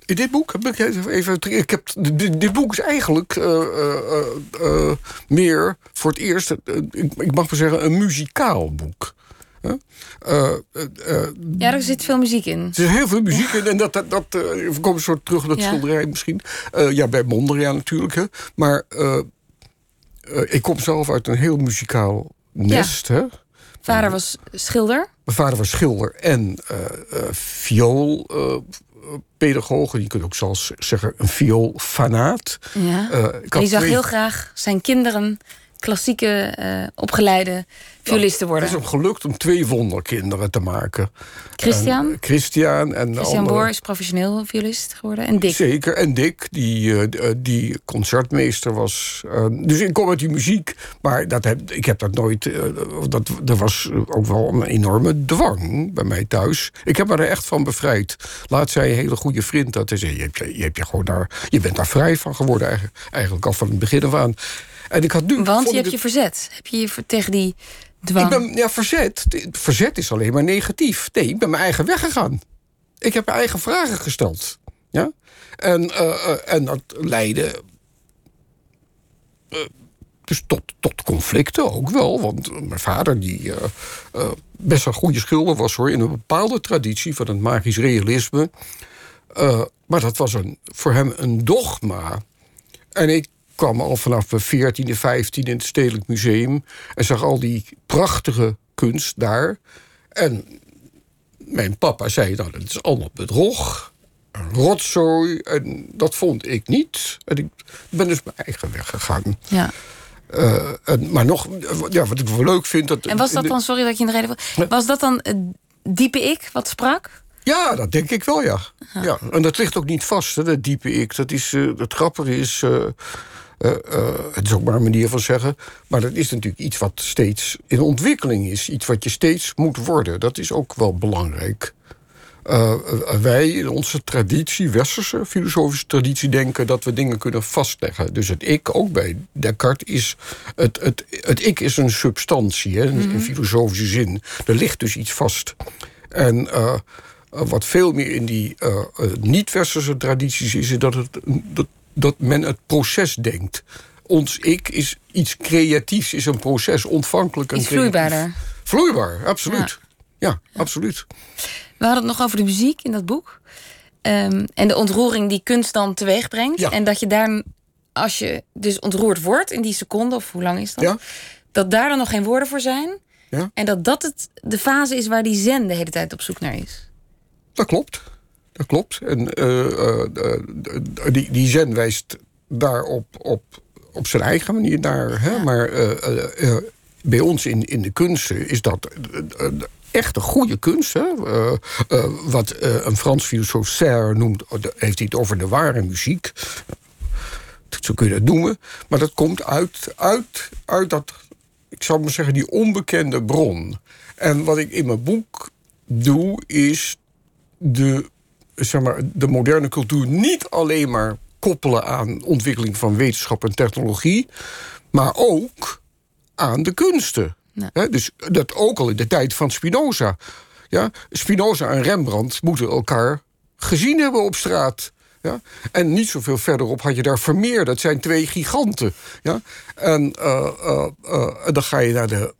in dit boek heb ik even. Ik heb, dit, dit boek is eigenlijk uh, uh, uh, meer voor het eerst, ik mag maar zeggen, een muzikaal boek. ja, er zit veel muziek in. Er zit heel veel muziek in. En dat, dat, dat komt een soort terug naar dat ja. schilderij misschien. ja, bij Mondriaan natuurlijk. Hè. Maar ik kom zelf uit een heel muzikaal nest. Ja. Hè. Vader was schilder? Mijn vader was schilder en viool pedagoog. Je kunt ook zelfs zeggen een vioolfanaat. Ja. Uh, die zag heel graag zijn kinderen klassieke uh, opgeleide violisten worden. Het is hem gelukt om twee wonderkinderen te maken. Christian? En, Christian en Christian andere... Boor is professioneel violist geworden. En Dick. Zeker, en Dick, die, uh, die concertmeester was. Uh, dus ik kom uit die muziek, maar dat heb, ik heb dat nooit... Dat, er was ook wel een enorme dwang bij mij thuis. Ik heb me er echt van bevrijd. Laat zei een hele goede vriend dat hij zei... Je, hebt, je, hebt je, gewoon daar, je bent daar vrij van geworden eigenlijk, eigenlijk al van het begin af aan. En ik had nu, Want je hebt je verzet. Heb je je tegen die dwang... Ik ben, ja, verzet. Verzet is alleen maar negatief. Nee, ik ben mijn eigen weg gegaan. Ik heb mijn eigen vragen gesteld. Ja? En, uh, uh, en dat leidde... Uh, dus tot, tot conflicten ook wel. Want mijn vader, die best een goede schilder was hoor, in een bepaalde traditie van het magisch realisme. maar dat was een, voor hem een dogma. En ik kwam al vanaf mijn 14e, 15 in het Stedelijk Museum en zag al die prachtige kunst daar. En mijn papa zei, nou, dat is allemaal bedrog, een rotzooi. En dat vond ik niet. En ik ben dus mijn eigen weg gegaan. Ja. Uh, en, maar nog, ja, wat ik wel leuk vind... Dat en was dat dan, sorry dat je in de reden... Was dat dan het diepe ik wat sprak? Ja, dat denk ik wel, ja. ja. En dat ligt ook niet vast, hè, dat diepe ik. Dat is, uh, het grappige is... Uh, uh, het is ook maar een manier van zeggen. Maar dat is natuurlijk iets wat steeds in ontwikkeling is. Iets wat je steeds moet worden. Dat is ook wel belangrijk. Uh, wij in onze traditie, westerse filosofische traditie, denken dat we dingen kunnen vastleggen. Dus het ik, ook bij Descartes, is. Het, het, het ik is een substantie, hè, in mhm. filosofische zin. Er ligt dus iets vast. En uh, wat veel meer in die niet-westerse tradities is, is dat, het, dat dat men het proces denkt. Ons ik is iets creatiefs, is een proces, ontvankelijk en Iets vloeibaarder. Vloeibaar, absoluut. Ja. absoluut. We hadden het nog over de muziek in dat boek. Ehm, en de ontroering die kunst dan teweeg brengt. En dat je daar, als je dus ontroerd wordt in die seconde, of hoe lang is dat? Dat daar dan nog geen woorden voor zijn. Ja. En dat dat het, de fase is waar die zen de hele tijd op zoek naar is. Dat klopt dat klopt. En uh, uh, die, die zen wijst daarop op, op zijn eigen manier naar. Hè? Maar bij ons in, in de kunsten is dat echt een goede kunst. Hè? wat een Frans filosoof Serre noemt, heeft hij het over de ware muziek. Zo kun je dat noemen. Maar dat komt uit, uit, uit dat, ik zou maar zeggen, die onbekende bron. En wat ik in mijn boek doe, is de zeg maar, de moderne cultuur niet alleen maar koppelen aan ontwikkeling van wetenschap en technologie, maar ook aan de kunsten. dus dat ook al in de tijd van Spinoza. Ja, Spinoza en Rembrandt moeten elkaar gezien hebben op straat. Ja? En niet zoveel verderop had je daar Vermeer. Dat zijn twee giganten. Ja? En uh, uh, uh, dan ga je naar de,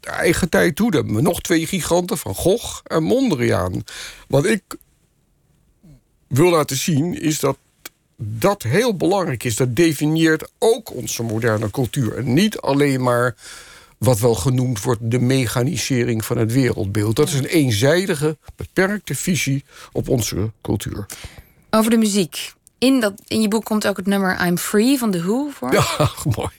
de eigen tijd toe. Dan hebben we nog twee giganten, Van Gogh en Mondriaan. Wat ik wil laten zien, is dat dat heel belangrijk is. Dat definieert ook onze moderne cultuur. En niet alleen maar wat wel genoemd wordt de mechanisering van het wereldbeeld. Dat is een eenzijdige, beperkte visie op onze cultuur. Over de muziek. In, dat, in je boek komt ook het nummer I'm Free van The Who voor. Ja, mooi.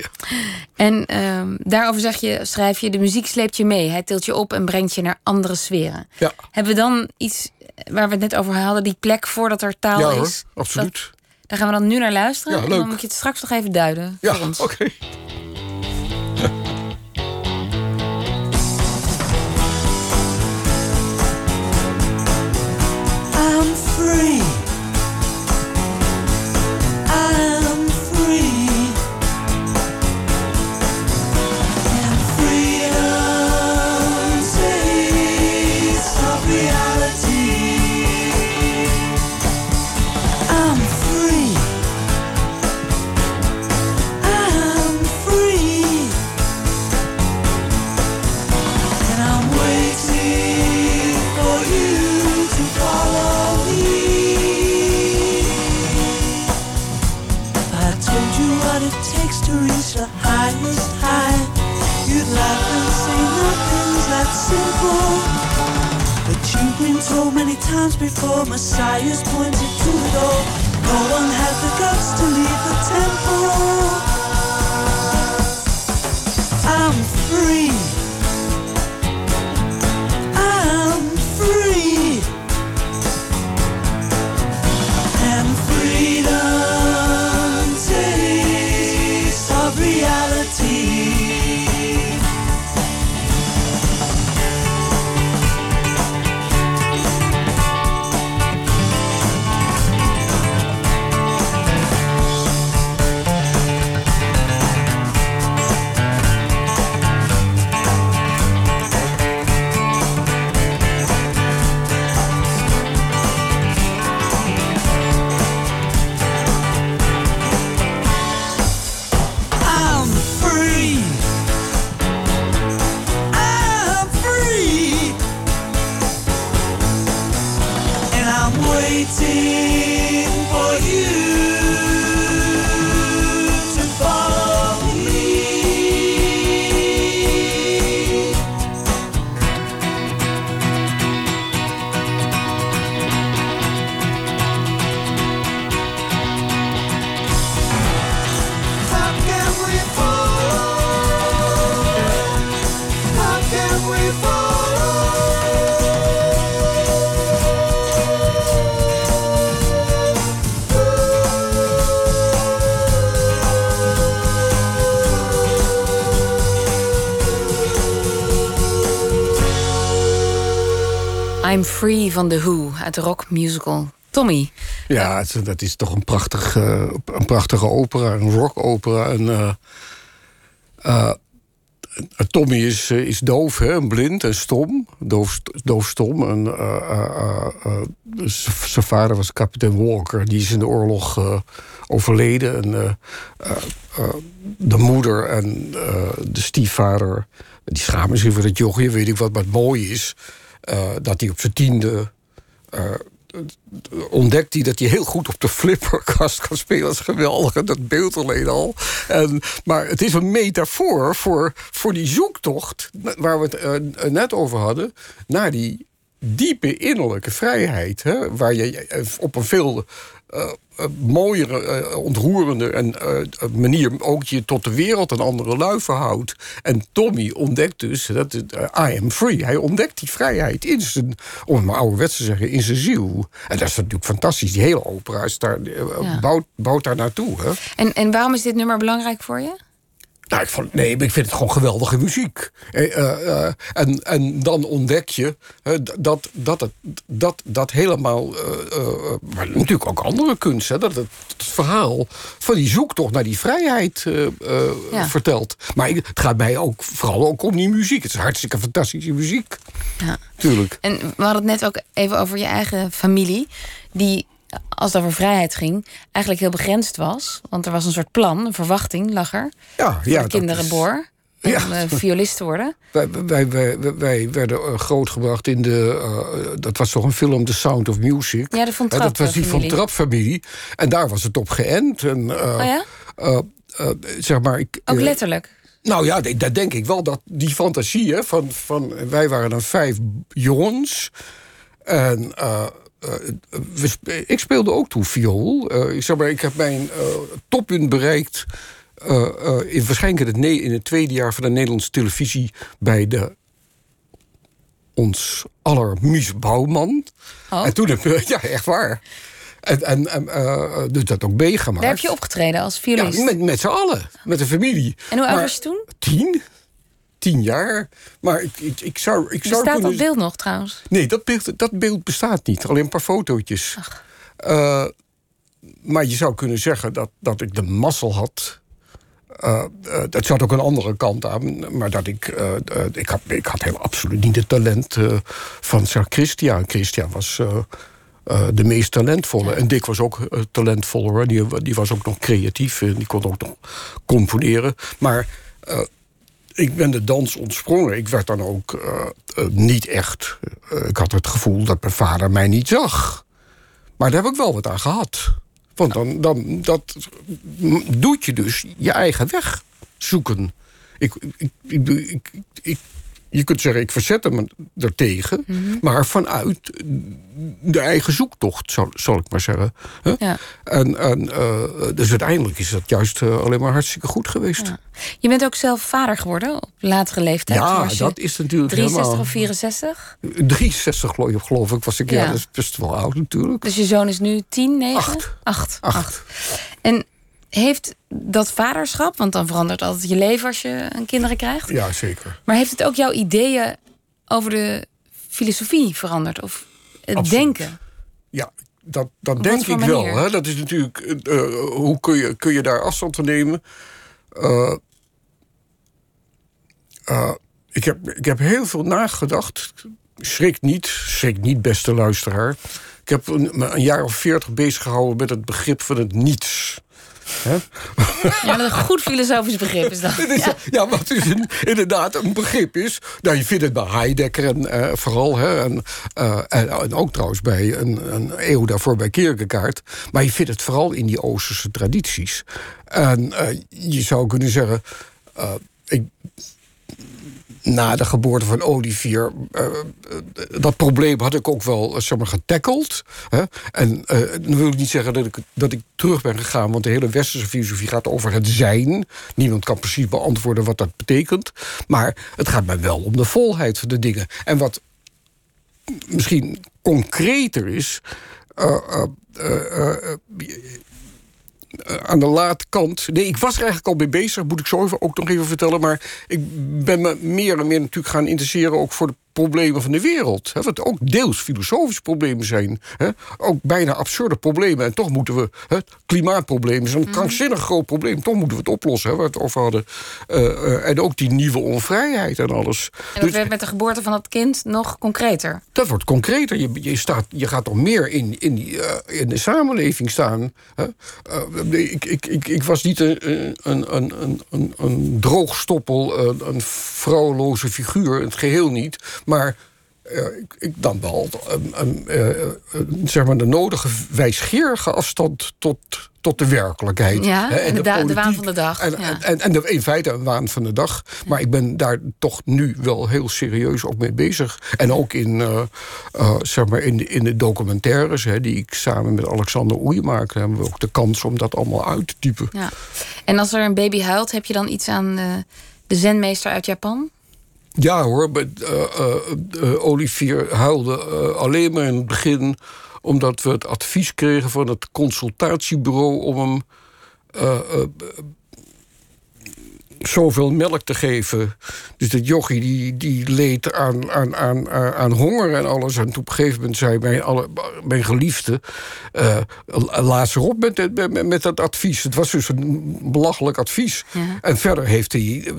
En ehm, daarover zeg je, schrijf je... de muziek sleept je mee. Hij tilt je op en brengt je naar andere sferen. Ja. Hebben we dan iets waar we het net over hadden, die plek voordat er taal ja, is. Absoluut. daar gaan we dan nu naar luisteren. Ja, en dan moet je het straks nog even duiden. Ja, oké. Okay. Times before, Messiah's pointed to the door. No one had the guts to leave the temple. I'm free. I'm Free van The Who uit de rockmusical Tommy. Ja, dat is toch een, prachtig, eh, een prachtige opera, een rockopera. En, eh, Tommy is, is doof, hè, blind en stom. Doof, doofstom. En, zijn vader was kapitein Walker. Die is in de oorlog overleden. En, de moeder en de stiefvader... die schamen zich voor dat jochie, weet ik wat. Maar het mooie is dat hij op zijn tiende... eh, ontdekt hij dat hij heel goed op de flipperkast kan spelen. Dat is geweldig, dat beeld alleen al. En, maar het is een metafoor voor, voor die zoektocht... waar we het eh, net over hadden... naar die diepe innerlijke vrijheid. Hè, waar je eh, op een veel eh, mooiere, eh, ontroerende en, manier... ook je tot de wereld en andere lui verhoudt. En Tommy ontdekt dus, dat het, I am free. Hij ontdekt die vrijheid in zijn, om het maar ouderwets te zeggen, in zijn ziel. En dat is natuurlijk fantastisch. Die hele opera is daar, Ja. bouwt, bouwt daar naartoe. Hè? En, en waarom is dit nummer belangrijk voor je? Nou, ik vond, nee, ik vind het gewoon geweldige muziek. Eh, eh, eh, en, en dan ontdek je dat, dat, het, dat, dat helemaal... maar natuurlijk ook andere kunst, hè, dat het, het verhaal van die zoektocht naar die vrijheid Ja. vertelt. Maar ik- het gaat mij ook vooral ook om die muziek. Het is hartstikke fantastische muziek. Ja. Tuurlijk. En we hadden het net ook even over je eigen familie. Die, als het over vrijheid ging, eigenlijk heel begrensd was. Want er was een soort plan, een verwachting lag er. Ja, ja, de kinderen boor. Om Ja. eh, violist te worden. Wij, wij, wij, werden eh, grootgebracht in de... eh, dat was toch een film, The Sound of Music. Ja, de Von Hè, Dat was die Von Trapp-familie. Trapp-familie. En daar was het op geënt. En, Oh ja? zeg maar, ik, Ook letterlijk. nou ja, dat dat denk ik wel. Dat die fantasie hè, van, van... Wij waren dan vijf jongens. En... eh, we ik speelde ook toen viool. Eh, ik, zeg maar, ik heb mijn eh, toppunt bereikt... in, waarschijnlijk in het, in het tweede jaar van de Nederlandse televisie... bij de ons aller Mies Bouwman. Oh. En toen heb ik... Ja, echt waar. En, en, en dus dat ook meegemaakt. Daar heb je opgetreden als Ja, violist. met, met z'n allen. Met de familie. En hoe oud was je toen? Tien. Tien jaar. Maar ik, ik, ik zou... Ik zou Bestaat kunnen... dat beeld nog trouwens? Nee, dat beeld, dat beeld bestaat niet. Alleen een paar fotootjes. Eh, maar je zou kunnen zeggen dat, dat ik de mazzel had... Eh, dat zat ook een andere kant aan. Maar dat ik... ik, had, ik had heel absoluut niet het talent van zeg, Christian. Christian was... de meest talentvolle. En Dick was ook talentvoller. Die, die was ook nog creatief. en die kon ook nog componeren. Maar ik ben de dans ontsprongen. Ik werd dan ook eh, eh, niet echt... eh, ik had het gevoel dat mijn vader mij niet zag. Maar daar heb ik wel wat aan gehad. Want dan, dan dat doet je dus je eigen weg zoeken. Ik, ik, ik, ik, ik- je kunt zeggen, ik verzette me ertegen. Mhm. Maar vanuit de eigen zoektocht, zal, zal ik maar zeggen. Ja. En, en, eh, dus uiteindelijk is dat juist eh, alleen maar hartstikke goed geweest. Ja, Je bent ook zelf vader geworden op latere leeftijd. Je dat is natuurlijk 63 helemaal... of 64? 63 geloof ik, was ik. Ja, Ja. dat is best wel oud natuurlijk. Dus je zoon is nu 10, 9? Acht. Acht. Acht. En heeft dat vaderschap, want dan verandert altijd je leven als je een kinderen krijgt. Ja, zeker. Maar heeft het ook jouw ideeën over de filosofie veranderd? Of het Absoluut. denken? Ja, dat, dat Op denk ik wel. Hè? Dat is natuurlijk, eh, eh, hoe kun je, kun je daar afstand van nemen? Eh, ik, heb, ik heb heel veel nagedacht. Schrik niet, schrik niet, beste luisteraar. Ik heb een, een jaar of veertig bezig gehouden met het begrip van het niets. Hè? Ja, een goed filosofisch begrip is dat. Is- Ja. ja. wat dus een- inderdaad een begrip is. Nou, je vindt het bij Heidegger en, eh, vooral. Hè, en, eh, en, en ook trouwens bij een, een eeuw daarvoor bij Kierkegaard. Maar je vindt het vooral in die Oosterse tradities. En eh, je zou kunnen zeggen... ik, na de geboorte van Olivier, eh, eh, dat probleem had ik ook wel eh, zeg getackeld. Hè? En dan wil ik niet zeggen dat ik, dat ik terug ben gegaan, want de hele westerse filosofie gaat over het zijn. Niemand kan precies beantwoorden wat dat betekent. Maar het gaat mij wel om de volheid van de dingen. En wat misschien concreter is. Aan de late kant. Nee, ik was er eigenlijk al mee bezig, moet ik zo even, ook nog even vertellen. Maar ik ben me meer en meer natuurlijk gaan interesseren ook voor de problemen van de wereld. Hè, wat ook deels filosofische problemen zijn. Hè, ook bijna absurde problemen. En toch moeten we. Hè, het klimaatprobleem is een krankzinnig groot probleem. Toch moeten we het oplossen, hè, waar we het over hadden. Eh, eh, en ook die nieuwe onvrijheid en alles. En dat Dus- werd met de geboorte van dat kind nog concreter. dat wordt concreter. Je, je, staat, je gaat toch meer in, in, die, eh, in de samenleving staan. Hè? Ik, ik, ik, ik was niet een, een, een, een, een, droogstoppel, een, een vrouweloze figuur, het geheel niet. Maar eh, ik, ik dan wel eh, een, zeg maar de nodige wijsgerige afstand tot, tot de werkelijkheid. Ja, en de de waan politiek. van de dag, En, ja. en, en, de, in feite een waan van de dag. Maar ik ben daar toch nu wel heel serieus ook mee bezig. En ook in, eh, eh, zeg maar in, de, in de documentaires hè, die ik samen met Alexander Oei maak... hebben we ook de kans om dat allemaal uit te typen. Ja. En als er een baby huilt, heb je dan iets aan eh, de zenmeester uit Japan? Ja hoor, maar, eh, eh, eh, Olivier huilde alleen maar in het begin... omdat we het advies kregen van het consultatiebureau... om hem zoveel melk te geven. Dus dat jochie die, die leed aan, aan, aan, aan honger en alles. En toen op een gegeven moment zei mijn, alle, mijn geliefde... eh laat ze op met, met, met, dat advies. Het was dus een belachelijk advies. Ja. En verder heeft hij...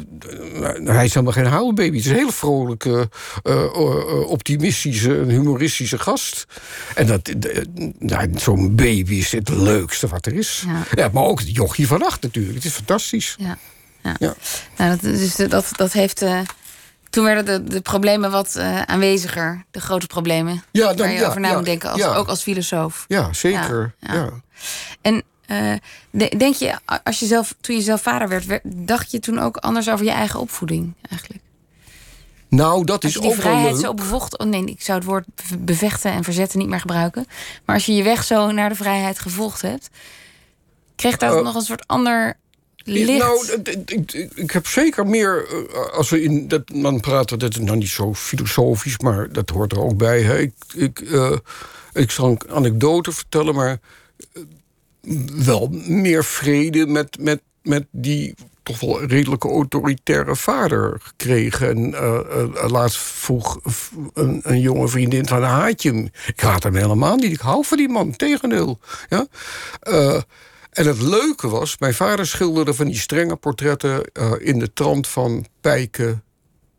eh, hij is helemaal geen huilbaby. Het is een hele vrolijke, eh, optimistische, en humoristische gast. En dat, nou, zo'n baby is het leukste wat er is. Ja. Ja. maar ook het jochie van acht natuurlijk. Het is fantastisch. Ja. Ja. Ja. Nou, dat, dus dat, dat heeft. eh, toen werden de, de problemen wat eh, aanweziger, de grote problemen. Ja, dan- waar je ja, over na moet denken, als, ook als filosoof. Ja, zeker. Ja. En eh, de- denk je, als je zelf, toen je zelf vader werd, dacht je toen ook anders over je eigen opvoeding eigenlijk? Nou, dat is die ook wel vrijheid leuk. zo bevocht. Oh nee, ik zou het woord be- bevechten en verzetten niet meer gebruiken. Maar als je je weg zo naar de vrijheid gevolgd hebt, kreeg dat nog een soort ander licht. Nou, ik, heb zeker meer. eh, Als we in dat man praten, dat is nou niet zo filosofisch, maar dat hoort er ook bij. Hè. Ik, ik, eh, ik zal een anekdote vertellen, maar eh, wel meer vrede met, met, met die toch wel redelijke autoritaire vader gekregen. En eh, laatst vroeg een, een jonge vriendin van haat je hem? Ik haat hem helemaal niet. Ik hou van die man, tegendeel. Ja? Eh, en het leuke was, mijn vader schilderde van die strenge portretten eh, in de trant van Pijke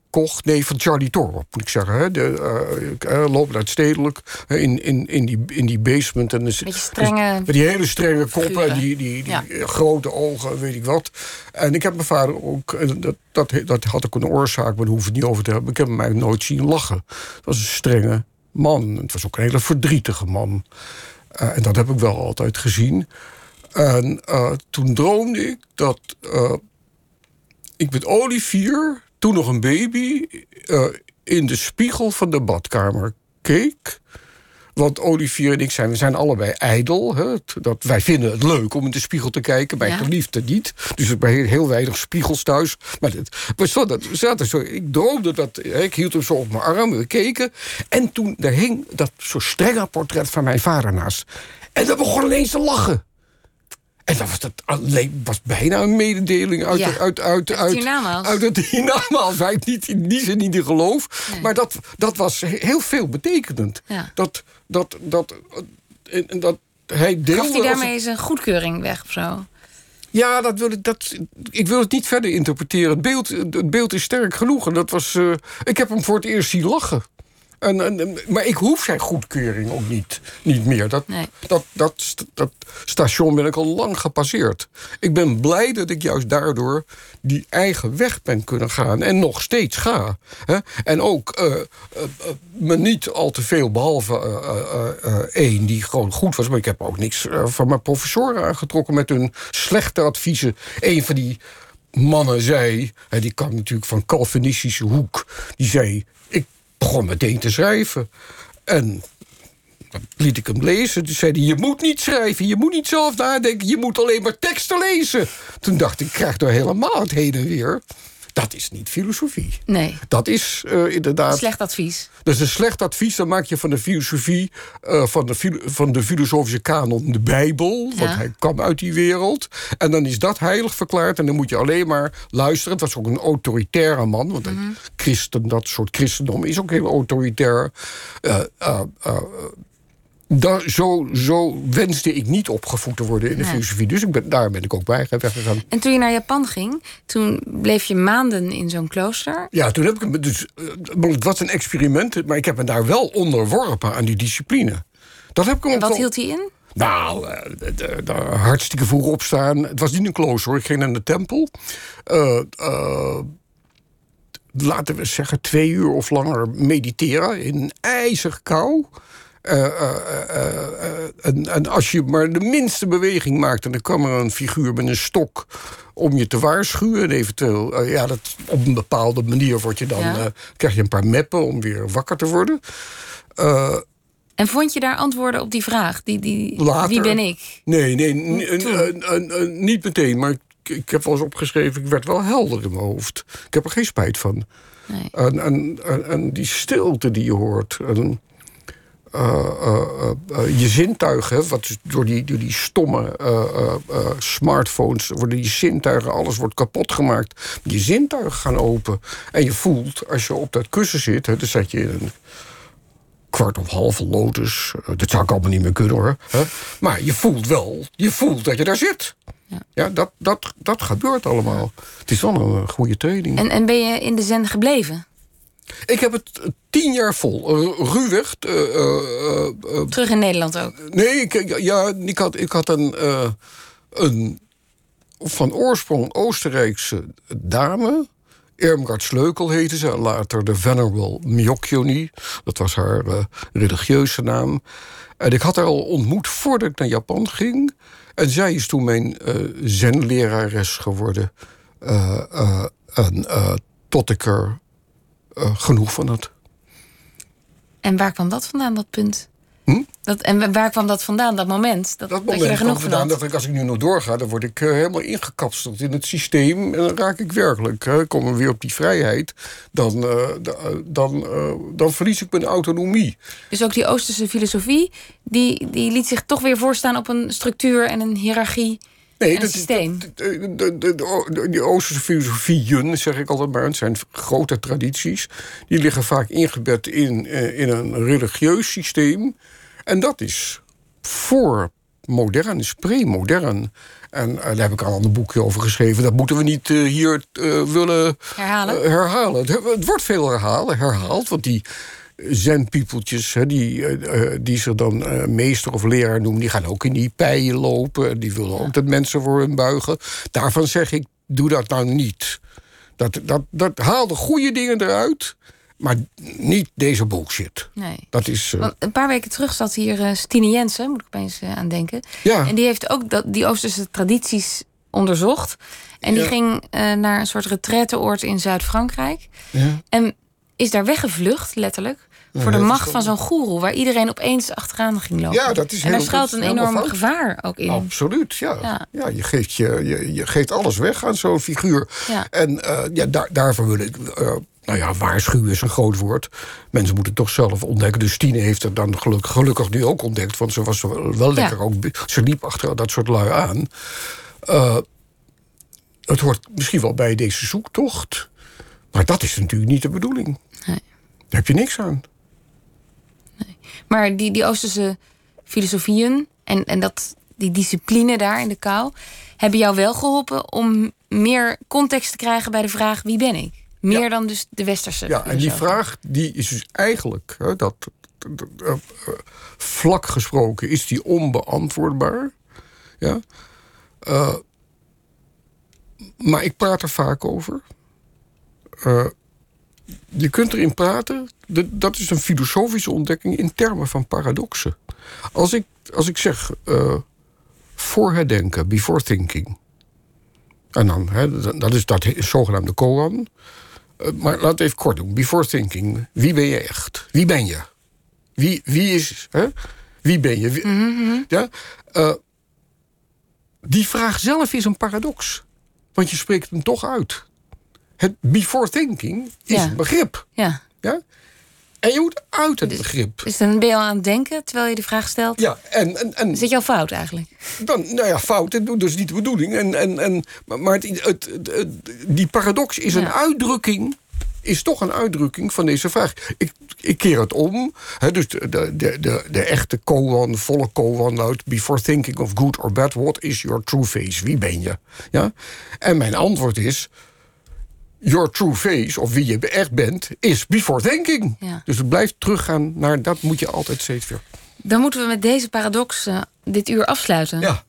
Koch. Nee, van Charlie Torp, moet ik zeggen. Hè. De, lopen uit stedelijk in, in, in, die, in die basement. En dus, Beetje strenge die hele strenge koppen en die, die, die Ja. grote ogen, weet ik wat. En ik heb mijn vader ook, en dat, dat, dat had ook een oorzaak, maar daar hoef ik het niet over te hebben. Ik heb hem eigenlijk nooit zien lachen. Het was een strenge man. Het was ook een hele verdrietige man. En dat heb ik wel altijd gezien. En eh, toen droomde ik dat eh, ik met Olivier, toen nog een baby, eh, in de spiegel van de badkamer keek. Want Olivier en ik zijn, we zijn allebei ijdel. Hè? Dat, wij vinden het leuk om in de spiegel te kijken. Mijn Ja. geliefde niet. Dus er zijn heel, weinig spiegels thuis. Maar het, we zaten, we zaten zo, ik droomde dat... hè, Ik hield hem zo op mijn arm, we keken. En toen daar hing dat zo strenge portret van mijn vader naast. En dat begon ineens te lachen. En dat was, dat alleen, was bijna een mededeling uit, Ja. uit, uit, uit, uit het ik niet, in die zin niet in geloof. Maar dat, dat was he- heel veel betekenend. Ja. Dat, dat, dat, eh, en- dat hij deelde... Gaf hij als- daarmee zijn goedkeuring weg of zo? ja, dat wil ik, dat, ik wil het niet verder interpreteren. Het beeld, het beeld is sterk genoeg. En dat was, eh, ik heb hem voor het eerst zien lachen. En, en, maar ik hoef zijn goedkeuring ook niet, niet meer. Dat, Nee. dat, dat, st- dat station ben ik al lang gepasseerd. Ik ben blij dat ik juist daardoor die eigen weg ben kunnen gaan. En nog steeds ga. Hè? En ook eh, eh, eh, me niet al te veel, behalve eh, eh, eh, één die gewoon goed was. Maar ik heb ook niks van mijn professoren aangetrokken met hun slechte adviezen. Een van die mannen zei, die kwam natuurlijk van Calvinistische hoek, die zei: begon meteen te schrijven. En dan liet ik hem lezen. Toen zei hij: Je moet niet schrijven, je moet niet zelf nadenken, je moet alleen maar teksten lezen. Toen dacht ik: Ik krijg er helemaal het heen en weer. Dat is niet filosofie. Nee, Dat is eh, inderdaad. slecht advies. Dat is een slecht advies. Dan maak je van de filosofie, eh, van, de, filo- van de filosofische kanon, de Bijbel. Want hij kwam uit die wereld. En dan is dat heilig verklaard. En dan moet je alleen maar luisteren. Het was ook een autoritaire man. Want hij- christen, dat soort christendom is ook heel autoritair. Eh, eh, eh, da- zo, zo wenste ik niet opgevoed te worden in de Nee. filosofie. Dus ik ben, daar ben ik ook bij weggegaan. En toen je naar Japan ging, toen bleef je maanden in zo'n klooster. Ja, toen heb ik me dus. eh, het was een experiment, maar ik heb me daar wel onderworpen aan die discipline. Dat heb ik En wat hield hij in? Nou, eh, de- de- de hartstikke vroeg opstaan. Het was niet een klooster hoor, ik ging naar de tempel. Eh, laten we zeggen twee uur of langer mediteren in ijzig kou. Eh, eh, eh, en, en als je maar de minste beweging maakt... en dan kwam er een figuur met een stok om je te waarschuwen... en eventueel, ja, dat, op een bepaalde manier word je dan, Ja. krijg je een paar meppen om weer wakker te worden. En vond je daar antwoorden op die vraag? Die, die, Later. Wie ben ik? Nee, nee, niet meteen. Maar ik, ik heb wel eens opgeschreven, ik werd wel helder in mijn hoofd. Ik heb er geen spijt van. Nee. En, en, en, en die stilte die je hoort. En, eh, eh, eh, je zintuigen, wat door die, door die stomme smartphones worden die zintuigen, alles wordt kapot gemaakt. Je zintuigen gaan open. En je voelt, als je op dat kussen zit, hè, dan zat je in een kwart of halve lotus. Dat zou ik allemaal niet meer kunnen hoor. Hè? Maar je voelt wel, je voelt dat je daar zit. Ja. Ja, dat, dat, dat gebeurt allemaal. Het is wel een goede training. En, en ben je in de zen gebleven? Ik heb het eh, tien jaar vol. ruwweg. eh, eh, Terug in Nederland ook? nee, ik, ja, ik had, ik had een, een van oorsprong Oostenrijkse dame. Irmgard Sleukel heette ze. Later de Venerable Myokyoni. Dat was haar religieuze naam. En ik had haar al ontmoet voordat ik naar Japan ging. En zij is toen mijn zenlerares geworden. En tot ik er eh, genoeg van had. En waar kwam dat vandaan, dat punt? Hm? Dat, en waar kwam dat vandaan, dat moment? Dat, Dat dat, je er genoeg van dat ik, als ik nu nog doorga, dan word ik eh, helemaal ingekapseld in het systeem. En dan raak ik werkelijk, hè, kom ik weer op die vrijheid. Dan, eh, da- dan, dan verlies ik mijn autonomie. Dus ook die Oosterse filosofie, die, die liet zich toch weer voorstaan op een structuur en een hiërarchie en een dat, systeem. dat- de, de, de, de- die Oosterse filosofieën, zeg ik altijd maar, het zijn grote tradities. Die liggen vaak ingebed in, eh, in een religieus systeem. En dat is voor modern, is pre-modern. En eh, daar heb ik al een boekje over geschreven. Dat moeten we niet eh, hier eh, willen Herhalen? herhalen. Het, het wordt veel herhalen, herhaald. Want die zenpiepeltjes, die, eh, eh, die zich dan eh, meester of leraar noemen... die gaan ook in die pijen lopen. En die willen ook dat mensen voor hun buigen. Daarvan zeg ik, doe dat nou niet. Dat, dat, dat haal de goede dingen eruit... maar niet deze bullshit. Nee. Dat is... een paar weken terug zat hier eh, Stine Jensen, moet ik opeens aan denken. Ja. En die heeft ook dat, die Oosterse tradities onderzocht. En die ging naar een soort retraiteoord in Zuid-Frankrijk. ja. En is daar weggevlucht, letterlijk. Voor de macht van zo'n goeroe, waar iedereen opeens achteraan ging lopen. Ja, dat is en daar schuilt een enorm fout. gevaar ook in. Absoluut, ja. Ja. ja. je, geeft je, je, je geeft alles weg aan zo'n figuur. Ja. En eh, ja, daar, daarvoor wil ik... eh, nou ja, waarschuwen is een groot woord. Mensen moeten het toch zelf ontdekken. Dus Tine heeft het dan gelukkig, gelukkig nu ook ontdekt. Want ze was wel wel lekker ook... Ze liep achter dat soort lui aan. Eh, het hoort misschien wel bij deze zoektocht. Maar dat is natuurlijk niet de bedoeling. Nee. Daar heb je niks aan. Maar die, die Oosterse filosofieën en, en dat, die discipline daar in de kou... hebben jou wel geholpen om meer context te krijgen bij de vraag wie ben ik? Meer Ja. dan dus de westerse Ja, en die vraag die is dus eigenlijk, hè, dat, eh, vlak gesproken, is die onbeantwoordbaar. Ja. Eh, maar ik praat er vaak over. Eh, je kunt erin praten, dat is een filosofische ontdekking in termen van paradoxen. Als ik, als ik zeg eh voor het denken, before thinking. En dan, hè, dat- is dat zogenaamde koan. Eh, maar laat het even kort doen. Before thinking. Wie ben je echt? Wie ben je? Wie, wie is... Hè? Wie ben je? Wie- ja? Eh, die vraag zelf is een paradox. Want je spreekt hem toch uit. Het before thinking is Ja. een begrip. Ja. Ja? En je moet uit het begrip. Dus dan ben je al aan het denken terwijl je de vraag stelt. Ja, en, en, en Zit je al fout eigenlijk? dan, nou ja, fout, dat is niet de bedoeling. En, en, en, maar het, het, die paradox is een uitdrukking, is toch een uitdrukking van deze vraag. Ik, ik keer het om. Dus de, de, de, de, de echte koan, volle koan luidt... Before thinking of good or bad, what is your true face? Wie ben je? Ja? En mijn antwoord is... Your true face, of wie je echt bent, is before thinking. Ja. Dus het blijft teruggaan naar dat moet je altijd steeds weer. Dan moeten we met deze paradox eh, dit uur afsluiten. Ja,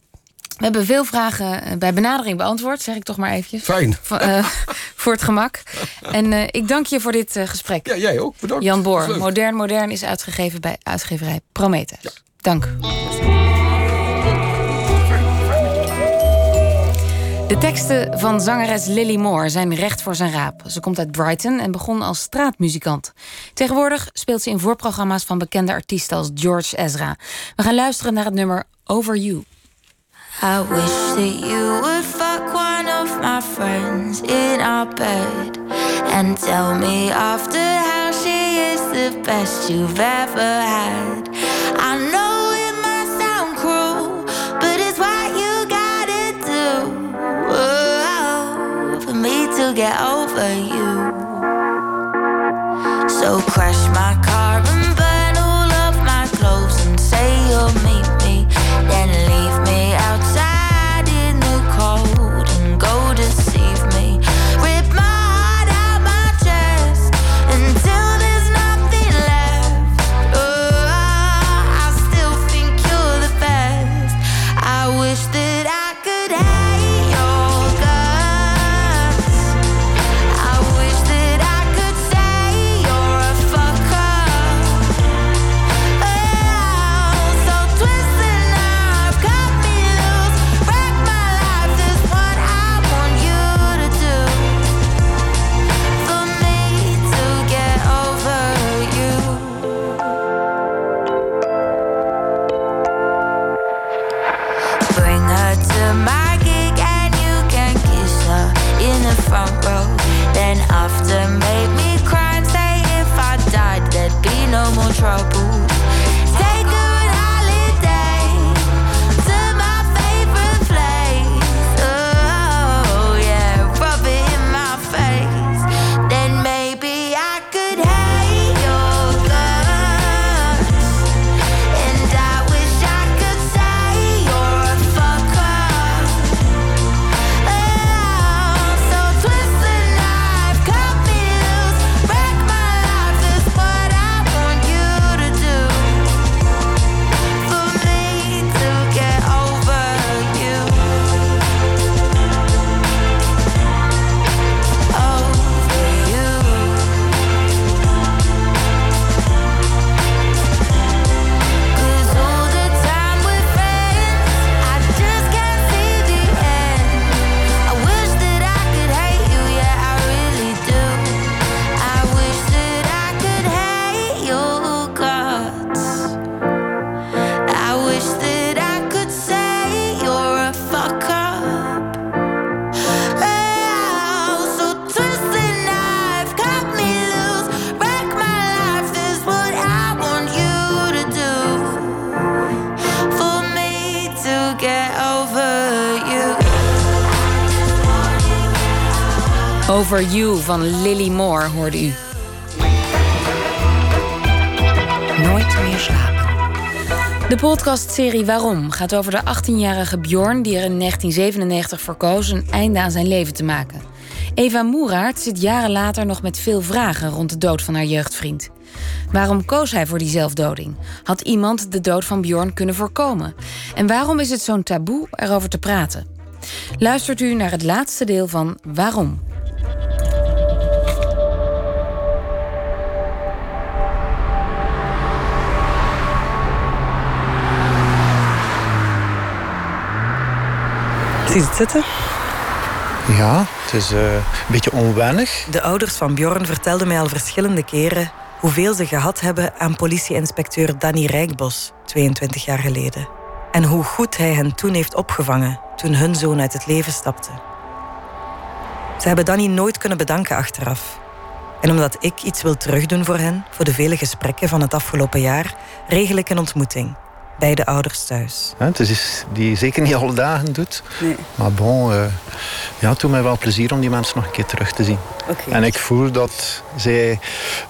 We hebben veel vragen eh, bij benadering beantwoord, zeg ik toch maar eventjes. fijn. Van, eh, voor het gemak. En ik dank je voor dit gesprek. Ja, jij ook. Bedankt. Jan Boor. Modern Modern is uitgegeven bij uitgeverij Prometheus. Dank. De teksten van zangeres Lily Moore zijn recht voor zijn raap. Ze komt uit Brighton en begon als straatmuzikant. Tegenwoordig speelt ze in voorprogramma's van bekende artiesten als George Ezra. We gaan luisteren naar het nummer Over You. I wish that you fuck one of my friends in and tell me after how she is the best you've ever had. I to get over you. So crush my Over You van Lily Moore hoorde u. Nooit meer slapen. De podcastserie Waarom gaat over de 18-jarige Bjorn die er in 1997 voor koos een einde aan zijn leven te maken. Eva Moeraert zit jaren later nog met veel vragen rond de dood van haar jeugdvriend. Waarom koos hij voor die zelfdoding? Had iemand de dood van Bjorn kunnen voorkomen? En waarom is het zo'n taboe erover te praten? Luistert u naar het laatste deel van Waarom? Zie je het zitten? Ja, het is eh, een beetje onwennig. De ouders van Bjorn vertelden mij al verschillende keren hoeveel ze gehad hebben aan politieinspecteur Danny Rijkbos 22 jaar geleden. En hoe goed hij hen toen heeft opgevangen toen hun zoon uit het leven stapte. Ze hebben Danny nooit kunnen bedanken achteraf. En omdat ik iets wil terugdoen voor hen, voor de vele gesprekken van het afgelopen jaar, regel ik een ontmoeting bij de ouders thuis. Ja, het is iets die je zeker niet alle dagen doet. Nee. Maar bon, uh, ja, het doet mij wel plezier om die mensen nog een keer terug te zien. Oké. En ik voel dat zij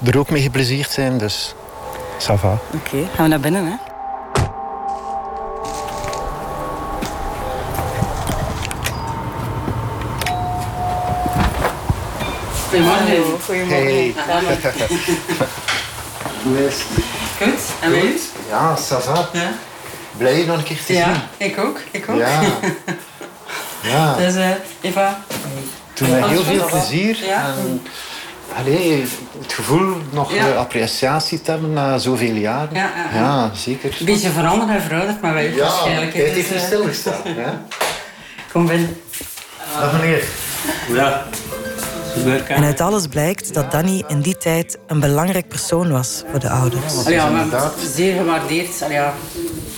er ook mee geplezierd zijn, dus ça va. Oké, gaan we naar binnen, hè? Goedemorgen. Goedemorgen. Hey. Hoe is het? Goed, en u? Ja, ça va. Ja. Blij je nog een keer te ja, zien. ik ook. Ik ook. Ja. Ja, Dus uh, Eva, het doet mij heel veel plezier. Ja. En, allee, het gevoel nog Ja. eh, appreciatie te hebben na zoveel jaren. Ja, ja, ja. ja zeker. een beetje veranderd en verouderd, maar wij waarschijnlijk. het Dus, heeft niet eh, stilgestaan. hè? Kom binnen. Dag meneer. Ja. En uit alles blijkt dat Danny in die tijd een belangrijk persoon was voor de ouders. Allee, ja, zeer gewaardeerd. Allee, ja.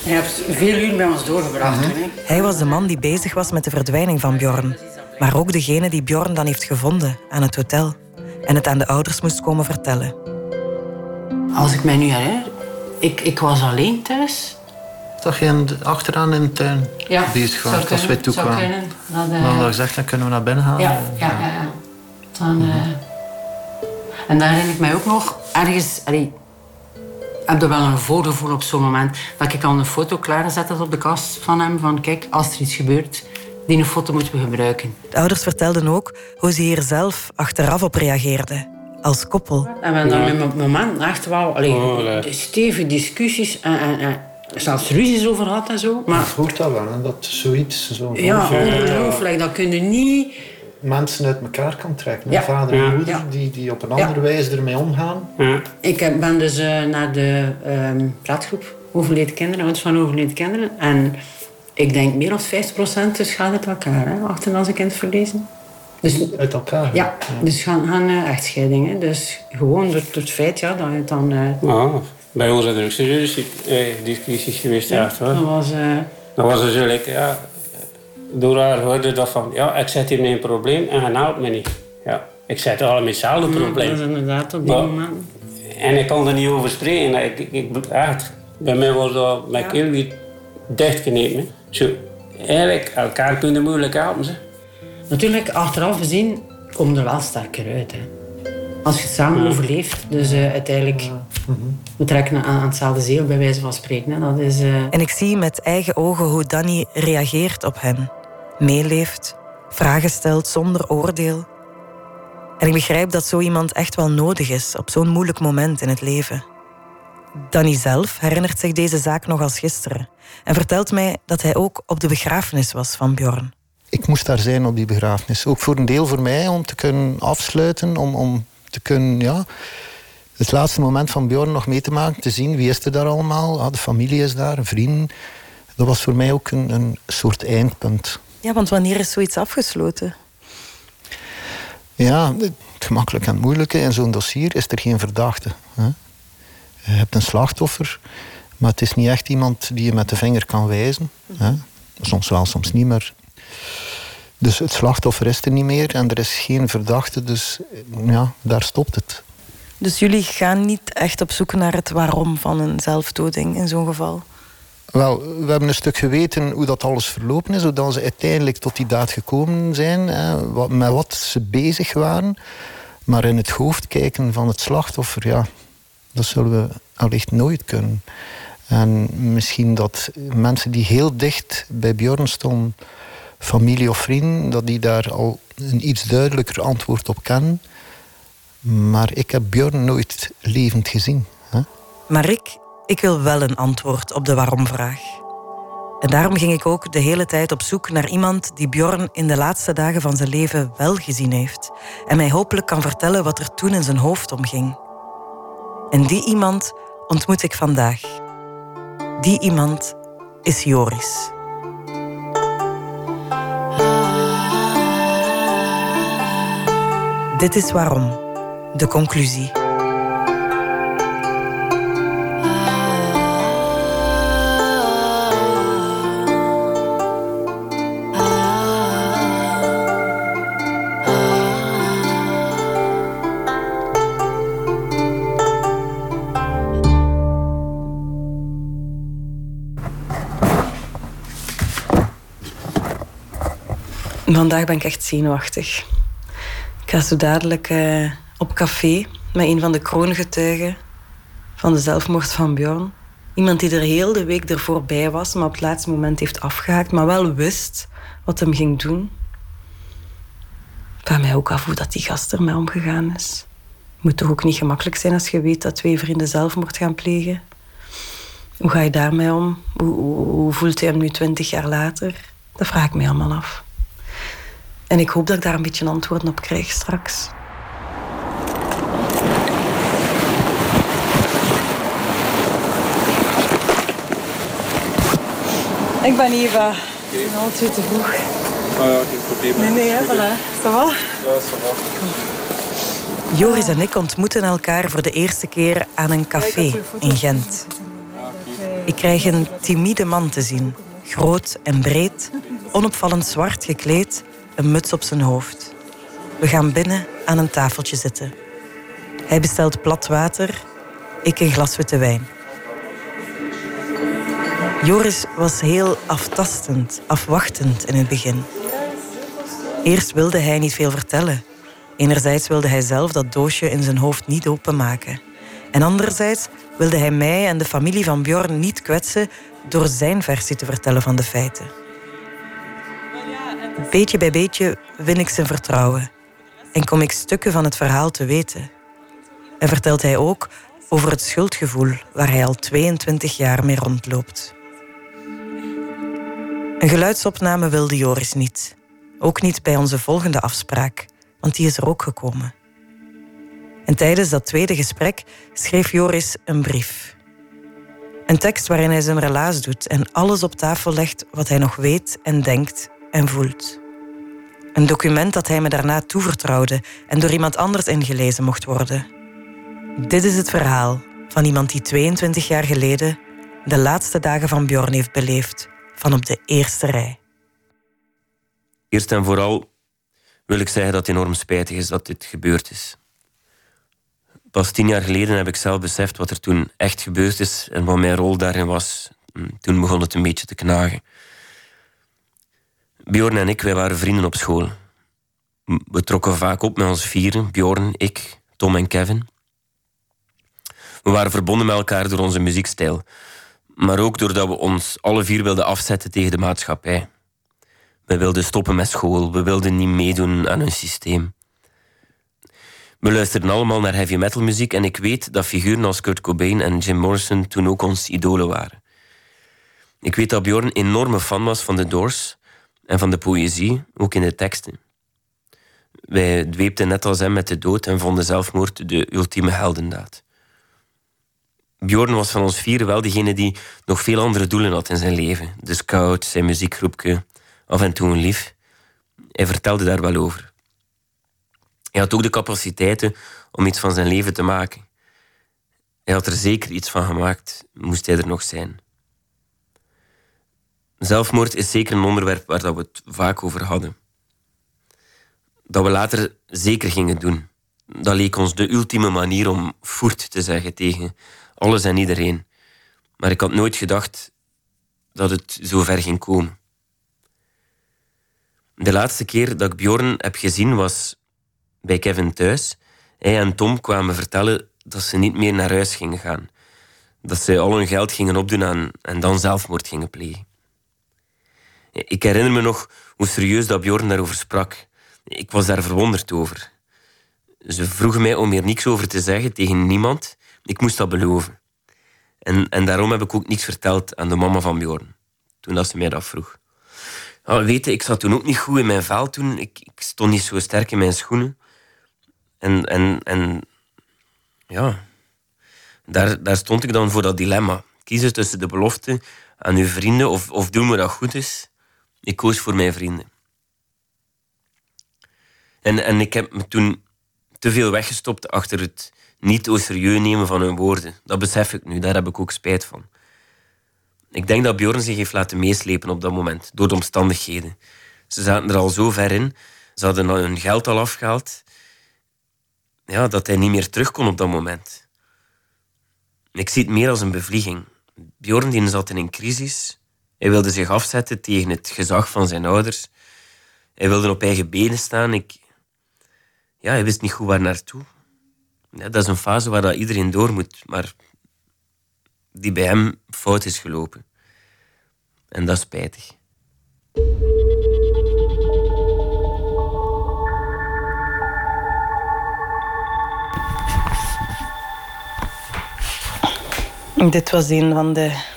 Je hebt veel uur bij ons doorgebracht. Mhm. Hij was de man die bezig was met de verdwijning van Bjorn. Maar ook degene die Bjorn dan heeft gevonden aan het hotel. En het aan de ouders moest komen vertellen. Als ik mij nu herinner, ik, ik was alleen thuis. Toch je achteraan in de tuin Ja, bezig was als wij toekwamen. Dan hadden we gezegd, dan kunnen we naar binnen gaan. Ja, ja, ja. Dan, eh, En daar herinner ik mij ook nog ergens. Allee, heb je wel een voorgevoel op zo'n moment dat ik al een foto klaargezet had op de kast van hem. Van kijk, als er iets gebeurt, die een foto moeten we gebruiken. De ouders vertelden ook hoe ze hier zelf achteraf op reageerden. Als koppel. En we hebben daar met moment echt wel allee, Oh, stevige discussies en, en, en zelfs ruzies over gehad en zo. Maar hoort dat wel, hè, dat zoiets, zo'n ja, ongelooflijk. Dat kun je niet... mensen uit elkaar kan trekken. Ja. Vader en Ja. moeder Ja. die, die op een Ja. andere wijze ermee omgaan. Ja. Ik heb- ben dus eh, naar de ehm praatgroep overleden kinderen, ouders van overleden kinderen. En ik denk meer dan 50% dus gaat uit elkaar, hè, achter als een kind verliezen. Dus Uit elkaar. ja, dus gaan, gaan eh, echtscheidingen. Dus gewoon door, door het feit ja, dat je het dan... eh, bij ons zijn er ook serieuze discussies geweest. Ja, echt, hoor. dat was... eh, Dan was er zo like, ja, door haar hoorde dat van, ja, ik zet hier met een probleem en hij helpt me niet. Ja, ik zet allemaal hetzelfde dat probleem. is inderdaad op die Maar- moment. En ik kon er niet over spreken. Ik, ik, ik- echt, bij mij was dat mijn keel weer dichtgeknepen. Zo, eigenlijk, elkaar kunnen moeilijk helpen. Ze. Natuurlijk, achteraf gezien, kom je er wel sterker uit. Hè. Als je het samen overleeft. Dus eh, uiteindelijk, we trekken aan, aan hetzelfde zeel, bij wijze van spreken. Hè. Dat is... eh, En ik zie met eigen ogen hoe Danny reageert op hen. Meeleeft, vragen stelt zonder oordeel. En ik begrijp dat zo iemand echt wel nodig is op zo'n moeilijk moment in het leven. Danny zelf herinnert zich deze zaak nog als gisteren en vertelt mij dat hij ook op de begrafenis was van Bjorn. Ik moest daar zijn op die begrafenis. Ook voor een deel voor mij, om te kunnen afsluiten. Om, om te kunnen, ja... Het laatste moment van Bjorn nog mee te maken. Te zien, wie is er daar allemaal? Ah, de familie is daar, vrienden. Dat was voor mij ook een, een soort eindpunt. Ja, want wanneer is zoiets afgesloten? Ja, het gemakkelijke en het moeilijke in zo'n dossier is er geen verdachte. Hè? Je hebt een slachtoffer, maar het is niet echt iemand die je met de vinger kan wijzen. Hè? Soms wel, soms niet, maar... Dus het slachtoffer is er niet meer en er is geen verdachte, dus ja, daar stopt het. Dus jullie gaan niet echt op zoek naar het waarom van een zelfdoding in zo'n geval? Wel, we hebben een stuk geweten hoe dat alles verlopen is, hoe dat ze uiteindelijk tot die daad gekomen zijn, hè, wat, met wat ze bezig waren. Maar in het hoofd kijken van het slachtoffer, ja, dat zullen we allicht nooit kunnen. En misschien dat mensen die heel dicht bij Bjorn stonden, familie of vrienden, dat die daar al een iets duidelijker antwoord op kennen. Maar ik heb Björn nooit levend gezien. Hè? Maar ik, ik wil wel een antwoord op de waarom-vraag. En daarom ging ik ook de hele tijd op zoek naar iemand die Bjorn in de laatste dagen van zijn leven wel gezien heeft. En mij hopelijk kan vertellen wat er toen in zijn hoofd omging. En die iemand ontmoet ik vandaag. Die iemand is Joris. Dit is waarom. De conclusie. Vandaag ben ik echt zenuwachtig. Ik ga zo dadelijk uh, op café met een van de kroongetuigen van de zelfmoord van Bjorn. Iemand die er heel de week ervoor bij was, maar op het laatste moment heeft afgehaakt, maar wel wist wat hem ging doen. Ik vraag mij ook af hoe dat die gast ermee omgegaan is. Moet toch ook niet gemakkelijk zijn als je weet dat twee vrienden zelfmoord gaan plegen. Hoe ga je daarmee om? Hoe, hoe, hoe voelt hij hem nu twintig jaar later? Dat vraag ik me allemaal af. En ik hoop dat ik daar een beetje antwoorden op krijg straks. Ik ben Eva. Ik ben altijd te vroeg. Ah ja, geen probleem. Nee, nee, hè, voilà. Ça va? Ja, ça va. Joris en ik ontmoeten elkaar voor de eerste keer aan een café in Gent. Ik krijg een timide man te zien. Groot en breed, onopvallend zwart gekleed een muts op zijn hoofd. We gaan binnen aan een tafeltje zitten. Hij bestelt plat water, ik een glas witte wijn. Joris was heel aftastend, afwachtend in het begin. Eerst wilde hij niet veel vertellen. Enerzijds wilde hij zelf dat doosje in zijn hoofd niet openmaken. En anderzijds wilde hij mij en de familie van Bjorn niet kwetsen door zijn versie te vertellen van de feiten. Beetje bij beetje win ik zijn vertrouwen en kom ik stukken van het verhaal te weten. En vertelt hij ook over het schuldgevoel waar hij al 22 jaar mee rondloopt. Een geluidsopname wilde Joris niet. Ook niet bij onze volgende afspraak, want die is er ook gekomen. En tijdens dat tweede gesprek schreef Joris een brief. Een tekst waarin hij zijn relaas doet en alles op tafel legt wat hij nog weet en denkt en voelt. Een document dat hij me daarna toevertrouwde en door iemand anders ingelezen mocht worden. Dit is het verhaal van iemand die 22 jaar geleden de laatste dagen van Bjorn heeft beleefd, van op de eerste rij. Eerst en vooral wil ik zeggen dat het enorm spijtig is dat dit gebeurd is. Pas tien jaar geleden heb ik zelf beseft wat er toen echt gebeurd is en wat mijn rol daarin was. Toen begon het een beetje te knagen. Bjorn en ik, wij waren vrienden op school. We trokken vaak op met ons vieren, Bjorn, ik, Tom en Kevin. We waren verbonden met elkaar door onze muziekstijl, maar ook doordat we ons alle vier wilden afzetten tegen de maatschappij. We wilden stoppen met school, we wilden niet meedoen aan een systeem. We luisterden allemaal naar heavy metal muziek en ik weet dat figuren als Kurt Cobain en Jim Morrison toen ook ons idolen waren. Ik weet dat Bjorn enorme fan was van The Doors en van de poëzie, ook in de teksten. Wij dweepten net als hem met de dood en vonden zelfmoord de ultieme heldendaad. Bjorn was van ons vier wel degene die nog veel andere doelen had in zijn leven. De scout, zijn muziekgroepje, af en toe een lief. Hij vertelde daar wel over. Hij had ook de capaciteiten om iets van zijn leven te maken. Hij had er zeker iets van gemaakt, moest hij er nog zijn. Zelfmoord is zeker een onderwerp waar dat we het vaak over hadden. Dat we later zeker gingen doen. Dat leek ons de ultieme manier om voert te zeggen tegen alles en iedereen. Maar ik had nooit gedacht dat het zo ver ging komen. De laatste keer dat ik Bjorn heb gezien was bij Kevin thuis. Hij en Tom kwamen vertellen dat ze niet meer naar huis gingen gaan. Dat ze al hun geld gingen opdoen aan, en dan zelfmoord gingen plegen. Ik herinner me nog hoe serieus dat Bjorn daarover sprak. Ik was daar verwonderd over. Ze vroegen mij om hier niks over te zeggen tegen niemand. Ik moest dat beloven. En, en daarom heb ik ook niks verteld aan de mama van Bjorn. Toen dat ze mij dat vroeg. Weet je, ik zat toen ook niet goed in mijn vel toen. Ik, ik stond niet zo sterk in mijn schoenen. En, en, en ja, daar, daar stond ik dan voor dat dilemma. Kiezen tussen de belofte aan uw vrienden of, of doen we dat goed is. Ik koos voor mijn vrienden. En, en ik heb me toen te veel weggestopt achter het niet au serieus nemen van hun woorden. Dat besef ik nu, daar heb ik ook spijt van. Ik denk dat Bjorn zich heeft laten meeslepen op dat moment, door de omstandigheden. Ze zaten er al zo ver in, ze hadden hun geld al afgehaald, ja, dat hij niet meer terug kon op dat moment. Ik zie het meer als een bevlieging. Bjorn die zat in een crisis. Hij wilde zich afzetten tegen het gezag van zijn ouders. Hij wilde op eigen benen staan. Ik... Ja, hij wist niet goed waar naartoe. Ja, dat is een fase waar dat iedereen door moet, maar die bij hem fout is gelopen. En dat is spijtig. Dit was een van de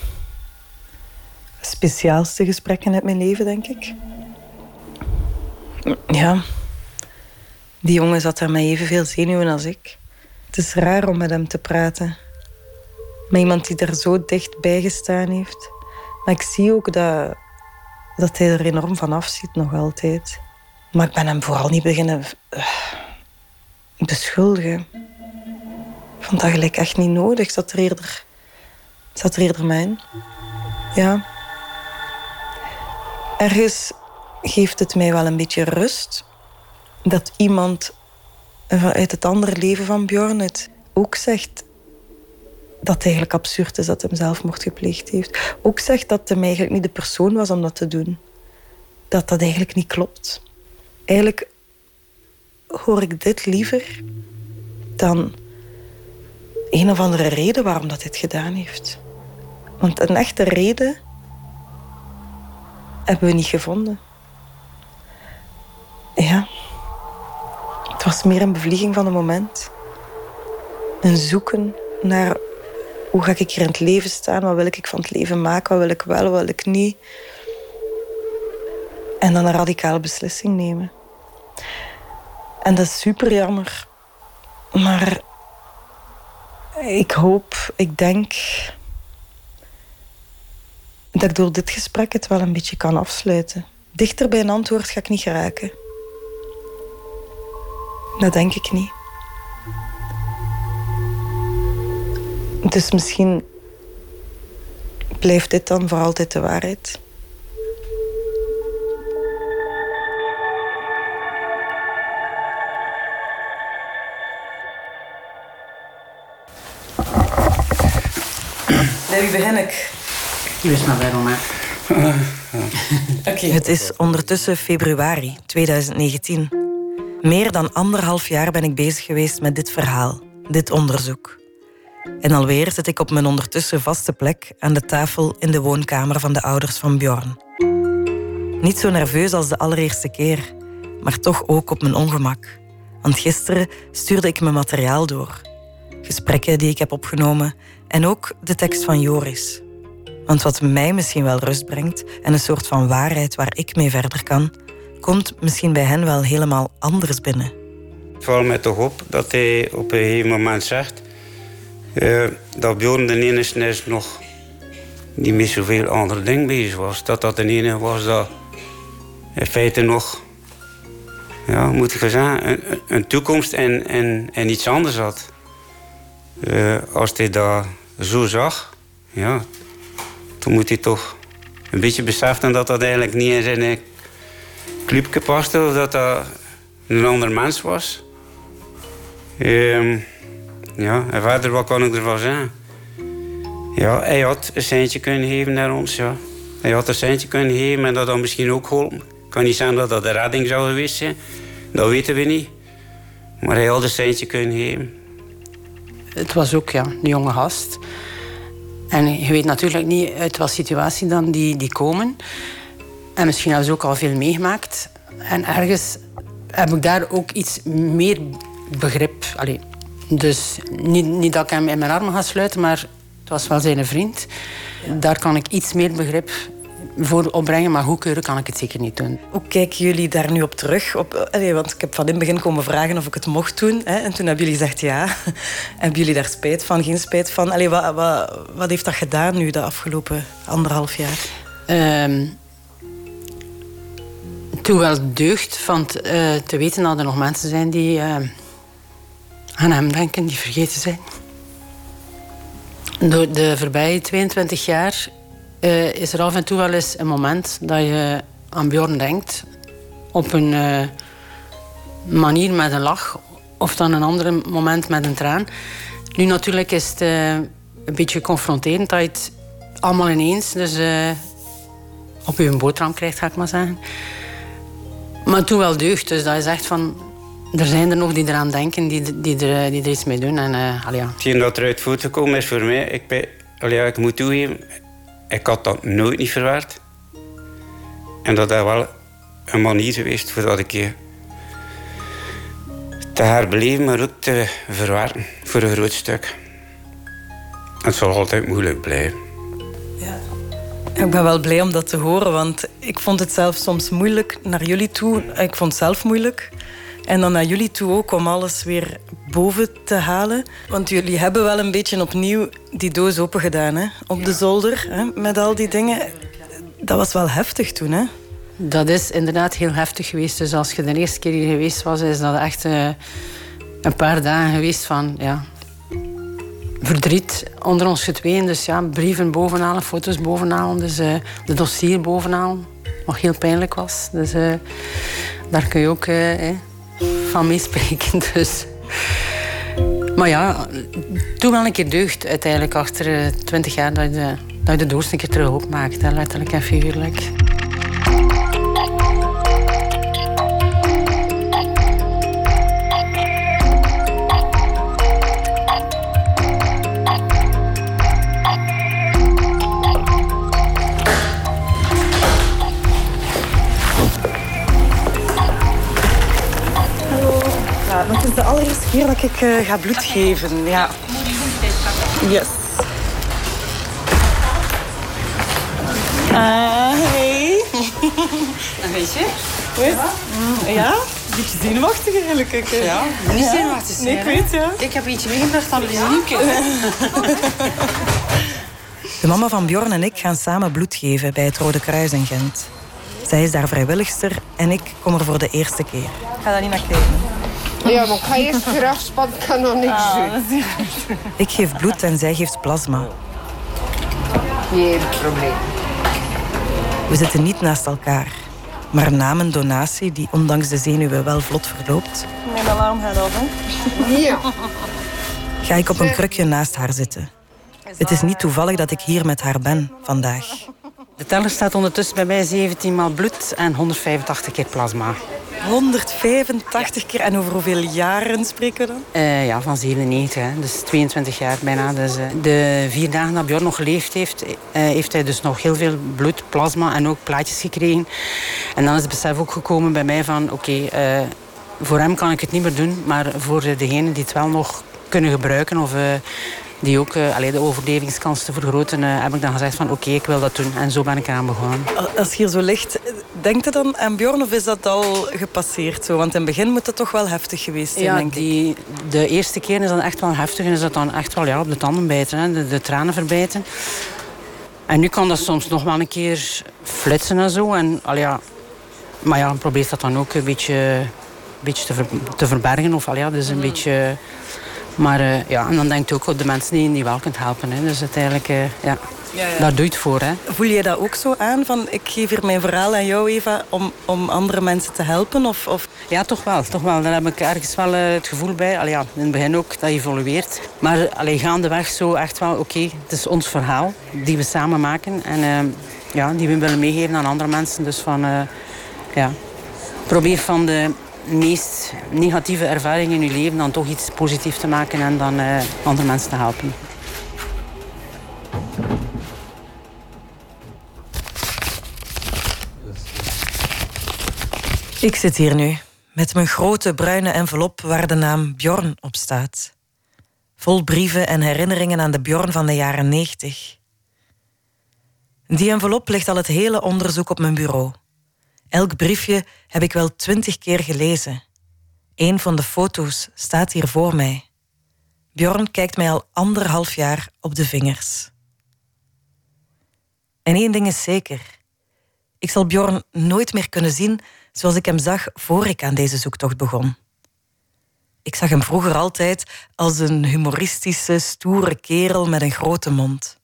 speciaalste gesprekken uit mijn leven, denk ik. Ja, die jongen zat daar met evenveel zenuwen als ik. Het is raar om met hem te praten. Met iemand die er zo dichtbij gestaan heeft. Maar ik zie ook dat, dat hij er enorm van afziet, nog altijd. Maar ik ben hem vooral niet beginnen uh, beschuldigen. Ik vond dat gelijk echt niet nodig. Zat er eerder, zat er eerder mij in. Ja. Ergens geeft het mij wel een beetje rust dat iemand uit het andere leven van Bjorn het ook zegt dat het eigenlijk absurd is dat hij zelfmoord gepleegd heeft. Ook zegt dat hij eigenlijk niet de persoon was om dat te doen. Dat dat eigenlijk niet klopt. Eigenlijk hoor ik dit liever dan een of andere reden waarom dat dit gedaan heeft. Want een echte reden hebben we niet gevonden. Ja. Het was meer een bevlieging van het moment. Een zoeken naar hoe ga ik hier in het leven staan? Wat wil ik van het leven maken? Wat wil ik wel, wat wil ik niet? En dan een radicale beslissing nemen. En dat is super jammer. Maar ik hoop, ik denk dat ik door dit gesprek het wel een beetje kan afsluiten. Dichter bij een antwoord ga ik niet geraken. Dat denk ik niet. Dus misschien blijft dit dan voor altijd de waarheid. Wie begin ik? Wees maar. Het is ondertussen februari 2019. Meer dan anderhalf jaar ben ik bezig geweest met dit verhaal, dit onderzoek. En alweer zit ik op mijn ondertussen vaste plek aan de tafel in de woonkamer van de ouders van Bjorn. Niet zo nerveus als de allereerste keer, maar toch ook op mijn ongemak. Want gisteren stuurde ik mijn materiaal door. Gesprekken die ik heb opgenomen en ook de tekst van Joris. Want wat mij misschien wel rust brengt en een soort van waarheid waar ik mee verder kan, komt misschien bij hen wel helemaal anders binnen. Het valt mij toch op dat hij op een gegeven moment zegt uh, dat Bjorn de enige nog niet met zoveel andere dingen bezig was. Dat dat de enige was dat in feite nog, ja, moet ik een, een toekomst en, en, en iets anders had. Uh, als hij dat zo zag, ja, toen moet hij toch een beetje beseffen dat dat eigenlijk niet in zijn clubje paste of dat dat een ander mens was. Um, ja, en verder, wat kan ik ervan zeggen? Ja, hij had een centje kunnen geven naar ons, ja. Hij had een centje kunnen geven en dat had misschien ook geholpen. Kan niet zeggen dat dat de redding zou geweest zijn. Dat weten we niet. Maar hij had een centje kunnen geven. Het was ook ja, een jonge gast. En je weet natuurlijk niet uit wat situatie dan die, die komen. En misschien hebben ze ook al veel meegemaakt. En ergens heb ik daar ook iets meer begrip. Allee, dus niet, niet dat ik hem in mijn armen ga sluiten, maar het was wel zijn vriend. Daar kan ik iets meer begrip voor opbrengen, maar goedkeuren kan ik het zeker niet doen. Hoe kijken jullie daar nu op terug? Op, allee, want ik heb van in het begin komen vragen of ik het mocht doen. Hè, en toen hebben jullie gezegd ja. hebben jullie daar spijt van, geen spijt van? Allee, wat, wat, wat heeft dat gedaan nu de afgelopen anderhalf jaar? Um, toen wel deugd van t, uh, te weten dat er nog mensen zijn die uh, aan hem denken, die vergeten zijn. Door de voorbije 22 jaar uh, is er af en toe wel eens een moment dat je aan Bjorn denkt. Op een manier met een lach. Of dan een ander moment met een traan. Nu natuurlijk is het een beetje confronterend dat je het allemaal ineens dus, op je boterham krijgt, ga ik maar zeggen. Maar toen wel deugd. Dus dat is echt van... Er zijn er nog die eraan denken, die, die, er, die er iets mee doen. En, ja. Hetgeen dat eruit voortgekomen is voor mij... Ik, ben, allee, ik moet toegeven, ik had dat nooit niet verwaard. En dat is wel een manier geweest voor dat ik te herbeleven, maar ook te verwerken voor een groot stuk. Het zal altijd moeilijk blijven. Ik ben wel blij om dat te horen, want ik vond het zelf soms moeilijk naar jullie toe. Ik vond het zelf moeilijk. En dan naar jullie toe ook om alles weer boven te halen. Want jullie hebben wel een beetje opnieuw die doos open gedaan hè? op de zolder hè? met al die dingen. Dat was wel heftig toen, hè? Dat is inderdaad heel heftig geweest. Dus als je de eerste keer hier geweest was, is dat echt uh, een paar dagen geweest van ja, verdriet onder ons getween. Dus ja, brieven bovenhalen, foto's bovenhalen. Dus uh, de dossier bovenhalen. Wat heel pijnlijk was. Dus uh, daar kun je ook eh, van meespreken. Dus. Maar ja, toen wel een keer deugd uiteindelijk achter twintig jaar dat je, dat je de doos een keer terug opmaakt. Letterlijk en figuurlijk. Keer dat ik uh, ga bloed geven. Ja. Yes. Uh, hey. Een beetje? Goed? Mm, ja? Een beetje zenuwachtig eigenlijk. Ik, uh, ja, niet zenuwachtig Nee, ik weet, ja. Ik heb iets meegebracht van Liesnieuwke. De mama van Bjorn en ik gaan samen bloed geven bij het Rode Kruis in Gent. Zij is daar vrijwilligster en ik kom er voor de eerste keer. Ik ga daar niet naar kijken. Ja, maar ik ga eerst grafspad, ik kan nog niks Ah, doen. Ik geef bloed en zij geeft plasma. Geen probleem. We zitten niet naast elkaar, maar na mijn donatie, die ondanks de zenuwen wel vlot verloopt, Mijn alarm gaat af, hè? Ja. ga ik op een krukje naast haar zitten. Het is niet toevallig dat ik hier met haar ben vandaag. De teller staat ondertussen bij mij 17 maal bloed en 185 keer plasma. 185 keer. En over hoeveel jaren spreken we dan? Uh, ja, van 97, hè. dus 22 jaar bijna. Dus, uh, de vier dagen dat Bjorn nog geleefd heeft, uh, heeft hij dus nog heel veel bloed, plasma en ook plaatjes gekregen. En dan is het besef ook gekomen bij mij van, oké, okay, voor hem kan ik het niet meer doen, maar voor degenen die het wel nog kunnen gebruiken of die ook uh, allee, de overlevingskans te vergroten, uh, heb ik dan gezegd van oké, okay, ik wil dat doen. En zo ben ik eraan begonnen. Als je hier zo ligt, denkt je dan aan Bjorn of is dat al gepasseerd? Zo? Want in het begin moet het toch wel heftig geweest zijn, ja, denk die, ik. De eerste keer is dat echt wel heftig en is dat dan echt wel ja, op de tanden bijten, hè, de, de tranen verbijten. En nu kan dat soms nog wel een keer flitsen en zo. En, al ja, maar ja, probeer dat dan ook een beetje, een beetje te, ver, te verbergen. Of al ja, dus een mm. beetje... Maar uh, ja, en dan denkt je ook op de mensen die je niet wel kunt helpen. Hè. Dus uiteindelijk, uh, ja, ja, ja, daar doe je het voor. Hè. Voel je dat ook zo aan? Van, ik geef hier mijn verhaal aan jou, Eva, om, om andere mensen te helpen? Of, of... Ja, toch wel, toch wel. Daar heb ik ergens wel uh, het gevoel bij. Allee, ja, in het begin ook, dat evolueert. Maar allee, gaandeweg zo echt wel, oké, okay, het is ons verhaal. Die we samen maken. En ja, die we willen meegeven aan andere mensen. Dus van, ja, probeer van de meest negatieve ervaringen in je leven dan toch iets positiefs te maken en dan uh, andere mensen te helpen. Ik zit hier nu met mijn grote bruine envelop waar de naam Bjorn op staat. Vol brieven en herinneringen aan de Bjorn van de jaren 90. Die envelop ligt al het hele onderzoek op mijn bureau. Elk briefje heb ik wel twintig keer gelezen. Een van de foto's staat hier voor mij. Bjorn kijkt mij al anderhalf jaar op de vingers. En één ding is zeker. Ik zal Bjorn nooit meer kunnen zien zoals ik hem zag voor ik aan deze zoektocht begon. Ik zag hem vroeger altijd als een humoristische, stoere kerel met een grote mond.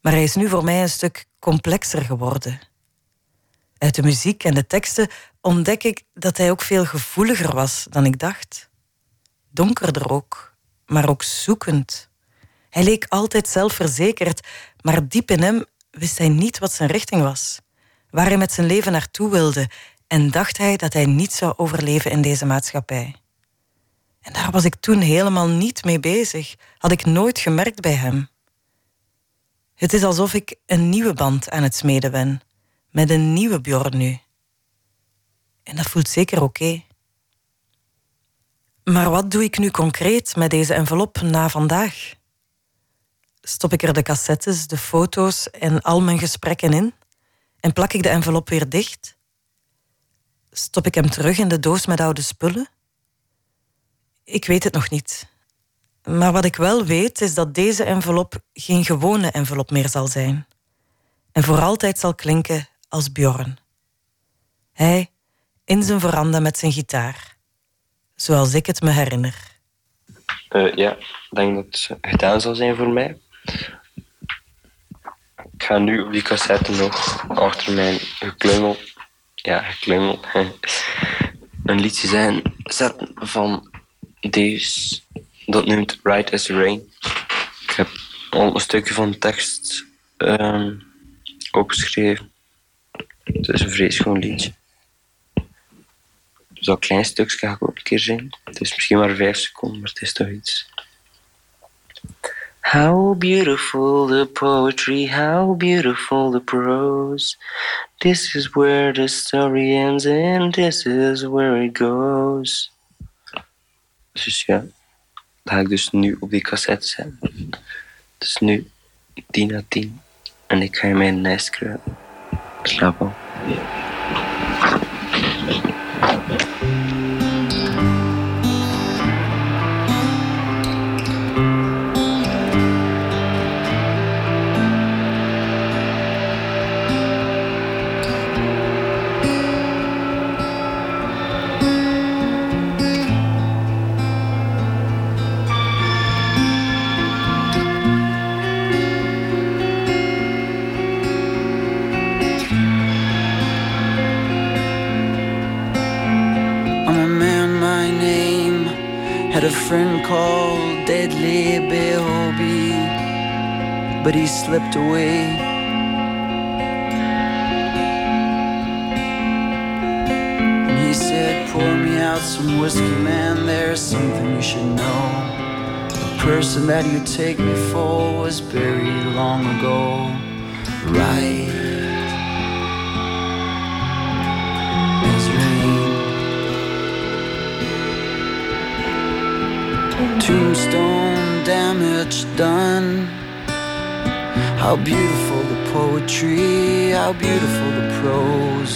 Maar hij is nu voor mij een stuk complexer geworden. Uit de muziek en de teksten ontdek ik dat hij ook veel gevoeliger was dan ik dacht. Donkerder ook, maar ook zoekend. Hij leek altijd zelfverzekerd, maar diep in hem wist hij niet wat zijn richting was, waar hij met zijn leven naartoe wilde en dacht hij dat hij niet zou overleven in deze maatschappij. En daar was ik toen helemaal niet mee bezig, had ik nooit gemerkt bij hem. Het is alsof ik een nieuwe band aan het smeden ben, met een nieuwe Bjorn nu. En dat voelt zeker oké. Maar wat doe ik nu concreet met deze envelop na vandaag? Stop ik er de cassettes, de foto's en al mijn gesprekken in? En plak ik de envelop weer dicht? Stop ik hem terug in de doos met oude spullen? Ik weet het nog niet. Maar wat ik wel weet is dat deze envelop geen gewone envelop meer zal zijn. En voor altijd zal klinken als Bjorn. Hij in zijn veranda met zijn gitaar. Zoals ik het me herinner. Uh, ja, ik denk dat het gedaan zal zijn voor mij. Ik ga nu op die cassette nog achter mijn geklungel, ja, geklungel, een liedje zijn zetten van deze, dat noemt Right as Rain. Ik heb al een stukje van de tekst um, opgeschreven. Het is een vreselijk liedje. Zo'n klein stukje ga ik ook een keer zingen. Het is misschien maar vijf seconden, maar het is toch iets. How beautiful the poetry, how beautiful the prose. This is where the story ends and this is where it goes. Dus ja, dat ga ik dus nu op die cassette zetten. Het is nu tien na tien en ik ga in mijn nest kruipen. level. Friend called Deadly Behobi, but he slipped away. And he said, Pour me out some whiskey, man, there's something you should know. The person that you take me for was buried long ago, right? Tombstone damage done. How beautiful the poetry, how beautiful the prose.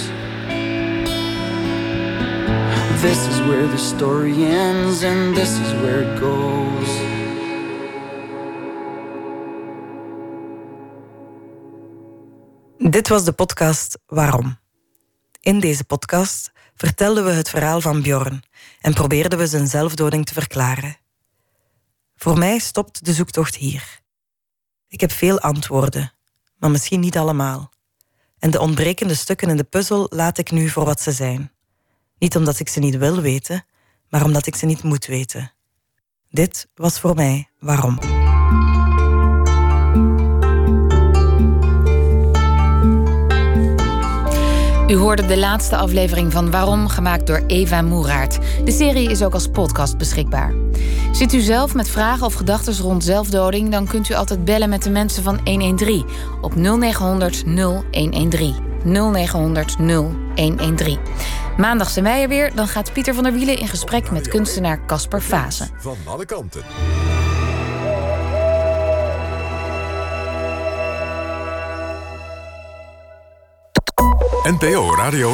This is where the story ends, and this is where it goes. Dit was de podcast Waarom. In deze podcast vertelden we het verhaal van Bjorn en probeerden we zijn zelfdoding te verklaren. Voor mij stopt de zoektocht hier. Ik heb veel antwoorden, maar misschien niet allemaal. En de ontbrekende stukken in de puzzel laat ik nu voor wat ze zijn. Niet omdat ik ze niet wil weten, maar omdat ik ze niet moet weten. Dit was voor mij waarom. U hoorde de laatste aflevering van Waarom, gemaakt door Eva Moeraert. De serie is ook als podcast beschikbaar. Zit u zelf met vragen of gedachten rond zelfdoding... dan kunt u altijd bellen met de mensen van 113 op 0900 0113. 0900 0113. Maandag zijn wij er weer. Dan gaat Pieter van der Wielen in gesprek met kunstenaar Casper Fase. Van alle kanten. NPO Radio